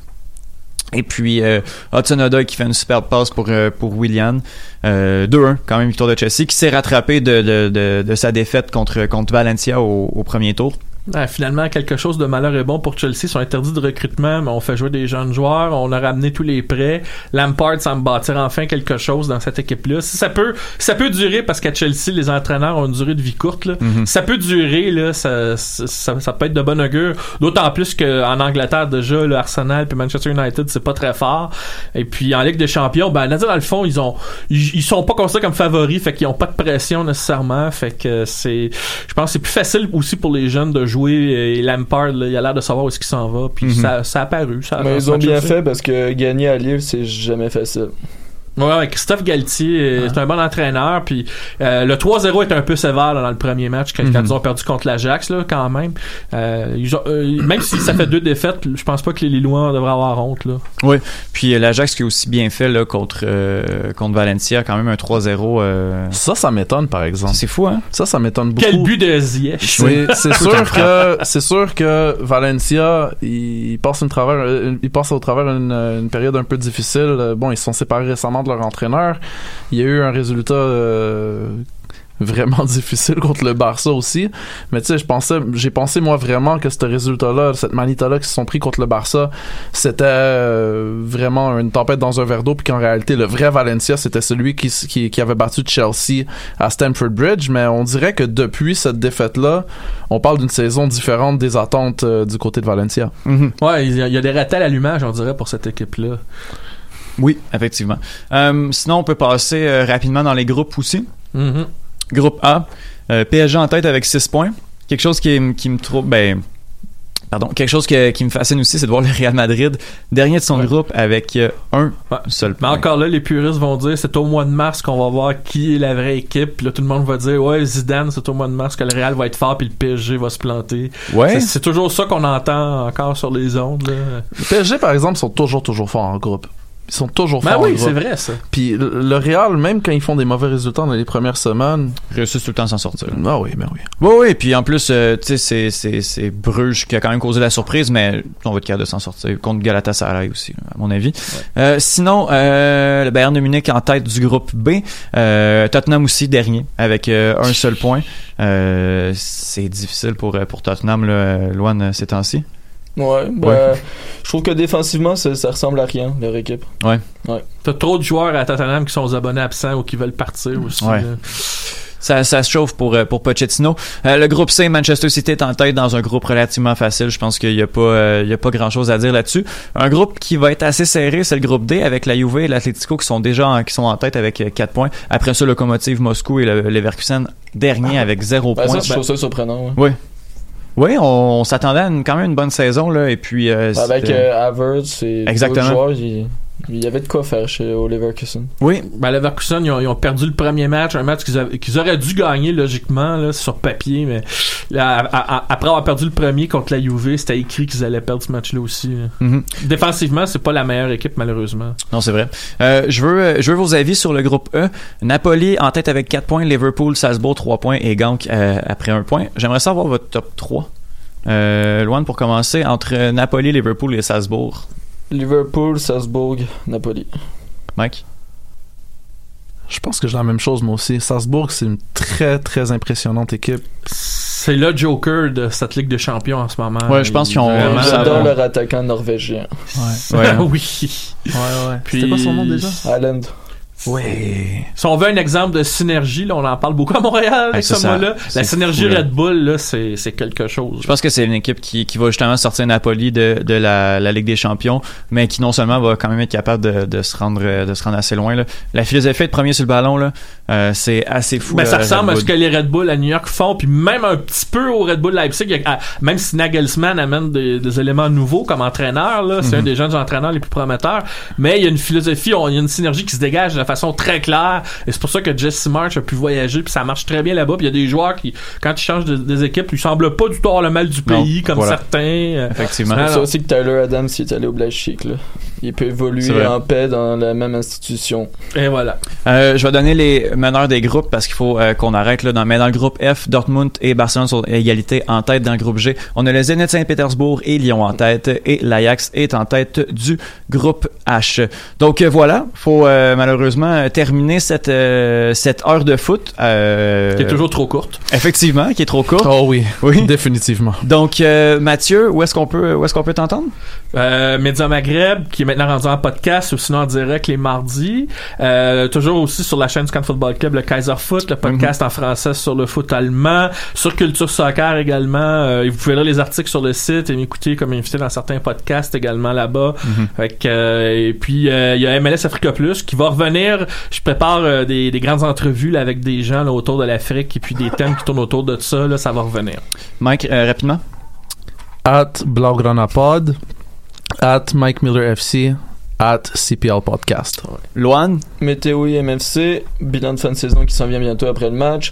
Et puis euh, Hudson Odoi qui fait une super passe pour euh, pour William. Euh, 2-1 quand même victoire de Chelsea qui s'est rattrapé de, de, de, de sa défaite contre contre Valencia au, au premier tour. Ah, finalement, quelque chose de malheur est bon pour Chelsea. Ils sont interdits de recrutement, mais on fait jouer des jeunes joueurs. On a ramené tous les prêts. Lampard semble bâtir enfin quelque chose dans cette équipe-là. Si ça peut, ça peut durer, parce qu'à Chelsea, les entraîneurs ont une durée de vie courte, là. Mhm. Si ça peut durer, là, ça, ça, ça, ça peut être de bon augure. D'autant plus qu'en Angleterre, déjà, le Arsenal puis Manchester United, c'est pas très fort. Et puis, en Ligue des Champions, ben, dans le fond, ils ont, ils, ils sont pas considérés comme favoris, fait qu'ils ont pas de pression nécessairement. Fait que c'est, je pense que c'est plus facile aussi pour les jeunes de jouer. Et Lampard, là, il a l'air de savoir où est-ce qu'il s'en va. Puis Mhm. ça, ça a apparu. Ça, Mais ils ont bien fait parce que gagner à Lille, c'est jamais facile. Ouais, Christophe Galtier, euh, c'est un bon entraîneur. Puis euh, le 3-0 est un peu sévère là, dans le premier match quand, quand Mhm. ils ont perdu contre l'Ajax, là, quand même. Euh, ils ont- euh, même si ça fait deux défaites, je pense pas que les Lillois devraient avoir honte. Là. Oui. Puis euh, l'Ajax qui a aussi bien fait là contre euh, contre Valencia quand même un 3-0. euh, Ça, ça m'étonne, par exemple. C'est fou hein? Ça, ça m'étonne beaucoup. Quel but de Ziyech! C'est c'est sûr que c'est sûr que Valencia il passe une travers il passe au travers une, une période un peu difficile. Bon, ils se sont séparés récemment de leur entraîneur. Il y a eu un résultat euh, vraiment difficile contre le Barça aussi. Mais tu sais, j'ai pensé moi vraiment que ce résultat-là, cette manita-là qui se sont pris contre le Barça, c'était euh, vraiment une tempête dans un verre d'eau, puis qu'en réalité, le vrai Valencia, c'était celui qui, avait battu Chelsea à Stamford Bridge. Mais on dirait que depuis cette défaite-là, on parle d'une saison différente des attentes euh, du côté de Valencia. Mhm. Ouais, il y, a, des ratés à on dirait, pour cette équipe-là. Oui, effectivement. Euh, sinon, on peut passer euh, rapidement dans les groupes aussi. Mhm. Groupe A, euh, PSG en tête avec 6 points. Quelque chose qui, me trouve, ben, pardon, quelque chose que- qui me fascine aussi, c'est de voir le Real Madrid dernier de son Ouais. groupe avec euh, un Ouais. seul Mais point. encore là, les puristes vont dire c'est au mois de mars qu'on va voir qui est la vraie équipe. Puis là, tout le monde va dire ouais, Zidane, c'est au mois de mars que le Real va être fort puis le PSG va se planter. Ouais. C'est- C'est toujours ça qu'on entend encore sur les ondes. Là. Le PSG, par exemple, sont toujours, toujours forts en groupe. Ils sont toujours Ben forts oui, c'est vrai ça. Puis le Real, même quand ils font des mauvais résultats dans les premières semaines, réussissent tout le temps à s'en sortir. ah oui, ben oui. Oui, oui, puis en plus, euh, tu sais, c'est- Bruges qui a quand même causé la surprise, mais on va être capable de s'en sortir contre Galatasaray aussi, à mon avis. Euh, sinon, euh, le Bayern de Munich en tête du groupe B, euh, Tottenham aussi dernier avec euh, un seul point. Euh, c'est difficile pour pour Tottenham, là, Loan, euh, ces temps-ci. Ouais, bah, je trouve que défensivement, ça, ça ressemble à rien, leur équipe. Ouais. Ouais. T'as trop de joueurs à Tottenham qui sont aux abonnés absents ou qui veulent partir aussi. Ouais. là. Ça, ça se chauffe pour, euh, pour Pochettino. Euh, le groupe C, Manchester City est en tête dans un groupe relativement facile. Je pense qu'il n'y a pas, euh, il y a pas grand chose à dire là-dessus. Un groupe qui va être assez serré, c'est le groupe D avec la Juve et l'Atletico qui sont déjà en, qui sont en tête avec 4 points. Après ça, Locomotive Moscou et le Leverkusen dernier avec 0 Ben, points. ça, je trouve ça surprenant. ouais. Oui. Oui, on, on s'attendait à une- quand même une bonne saison là et puis euh, Avec euh, Havertz et Exactement. d'autres joueurs, il, il y avait de quoi faire chez au Leverkusen. Oui. Ben, Leverkusen, ils ont, ils ont perdu le premier match, un match qu'ils, avaient- qu'ils auraient dû gagner logiquement là, sur papier, mais là, à- à- après avoir perdu le premier contre la Juve, c'était écrit qu'ils allaient perdre ce match-là aussi. là. Mhm. Défensivement, c'est pas la meilleure équipe malheureusement. Non, c'est vrai. Euh, je veux euh, je veux vos avis sur le groupe E. Napoli en tête avec 4 points, Liverpool, Salzbourg 3 points et Gank euh, après 1 point. J'aimerais savoir votre top 3. Euh, Loan, pour commencer, entre Napoli, Liverpool et Salzbourg. Liverpool, Salzbourg, Napoli. Mike? Je pense que j'ai la même chose, moi aussi. Salzbourg, c'est une très, très impressionnante équipe. C'est le Joker de cette Ligue de Champions en ce moment. Ouais, je pense qu'ils ont- Vraiment, J'adore leur attaquant norvégien. Ouais. Ouais. oui. Ouais, ouais. Puis- C'était quoi son nom déjà? Haaland. Ouais. Si on veut un exemple de synergie, là, on en parle beaucoup à Montréal avec ce mot-là. La synergie fou. Red Bull, là, c'est, c'est quelque chose. Je pense que c'est une équipe qui, qui va justement sortir Napoli de, de la, la Ligue des Champions, mais qui non seulement va quand même être capable de, de se rendre de se rendre assez loin. Là. La philosophie de premier sur le ballon, là, euh, c'est assez fou. Ben, ça euh, ressemble à ce que les Red Bull à New York font, puis même un petit peu au Red Bull Leipzig. ah, même si Nagelsmann amène des, des éléments nouveaux comme entraîneur, là, c'est Mhm. un des jeunes entraîneurs les plus prometteurs. Mais il y a une philosophie, on- il y a une synergie qui se dégage de façon très claire. Et c'est pour ça que Jesse March a pu voyager, puis ça marche très bien là-bas. Puis il y a des joueurs qui, quand ils changent de- des équipes, ils semblent pas du tout avoir le mal du Non, pays, comme voilà. certains. euh, Effectivement. C'est aussi que Tyler Adams il est allé au Leipzig. Là. Il peut évoluer en paix dans la même institution. Et voilà. Euh, je vais donner les meneurs des groupes parce qu'il faut euh, qu'on arrête là. Dans, mais dans le groupe F, Dortmund et Barcelone sont à égalité en tête dans le groupe G. On a le Zenit Saint-Pétersbourg et Lyon en tête et l'Ajax est en tête du groupe H. Donc euh, voilà, faut euh, malheureusement terminer cette euh, cette heure de foot. Euh, Qui est toujours trop courte. effectivement, qui est trop courte. Oh oui, Oui. définitivement. Donc euh, Mathieu, où est-ce qu'on peut où est-ce qu'on peut t'entendre? Euh, Média Maghreb, qui est maintenant rendu en podcast ou sinon en direct les mardis. Euh, toujours aussi sur la chaîne du Camp Football Club, le Kaiser Foot, le podcast en français sur le foot allemand, sur Culture Soccer également. Euh, et vous pouvez lire les articles sur le site et m'écouter comme invité dans certains podcasts également là-bas. Fait que, euh, et puis euh, il y a MLS Africa Plus qui va revenir. Je prépare euh, des, des grandes entrevues là, avec des gens là, autour de l'Afrique et puis des thèmes qui tournent autour de ça. Là, ça va revenir. Mike, euh, rapidement. At Blaugrana Pod, at Mike Miller FC, at CPL Podcast. Loan, Météo et MFC, bilan de fin de saison qui s'en vient bientôt après le match.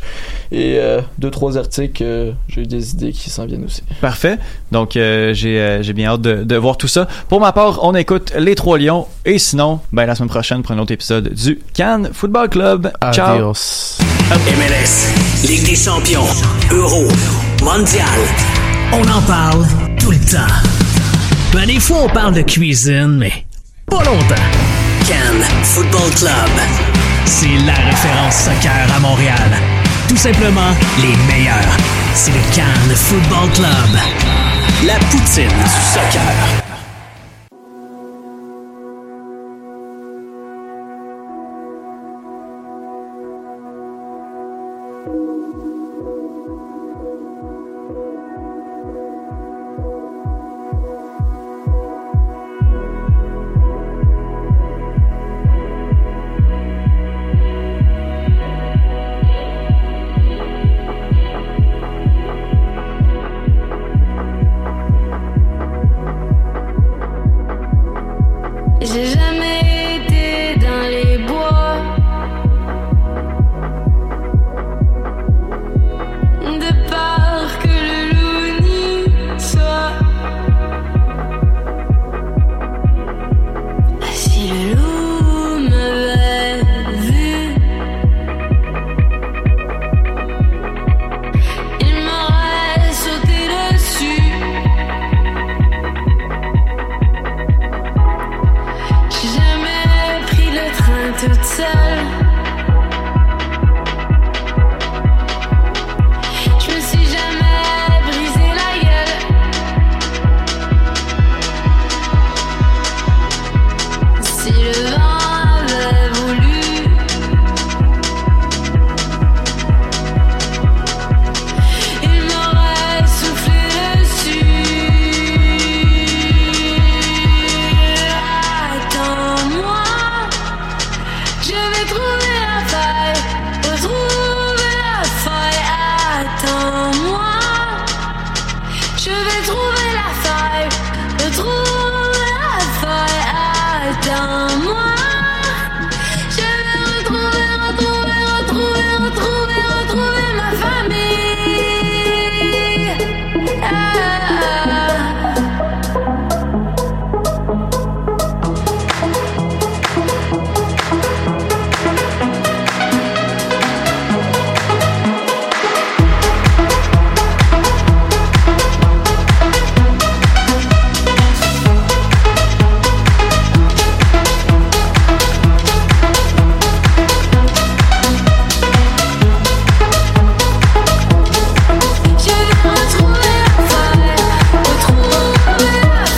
Et euh, deux, trois articles, euh, j'ai eu des idées qui s'en viennent aussi. Parfait. Donc, euh, j'ai euh, j'ai bien hâte de, de voir tout ça. Pour ma part, on écoute Les Trois Lions. Et sinon, ben, la semaine prochaine, pour un autre épisode du Cannes Football Club. Ciao. Adios. MLS, Ligue des champions, Euro, Mondial. On en parle tout le temps. Ben, des fois, on parle de cuisine, mais pas longtemps. Cannes Football Club. C'est la référence soccer à Montréal. Tout simplement les meilleurs. C'est le Cannes Football Club. La poutine du soccer.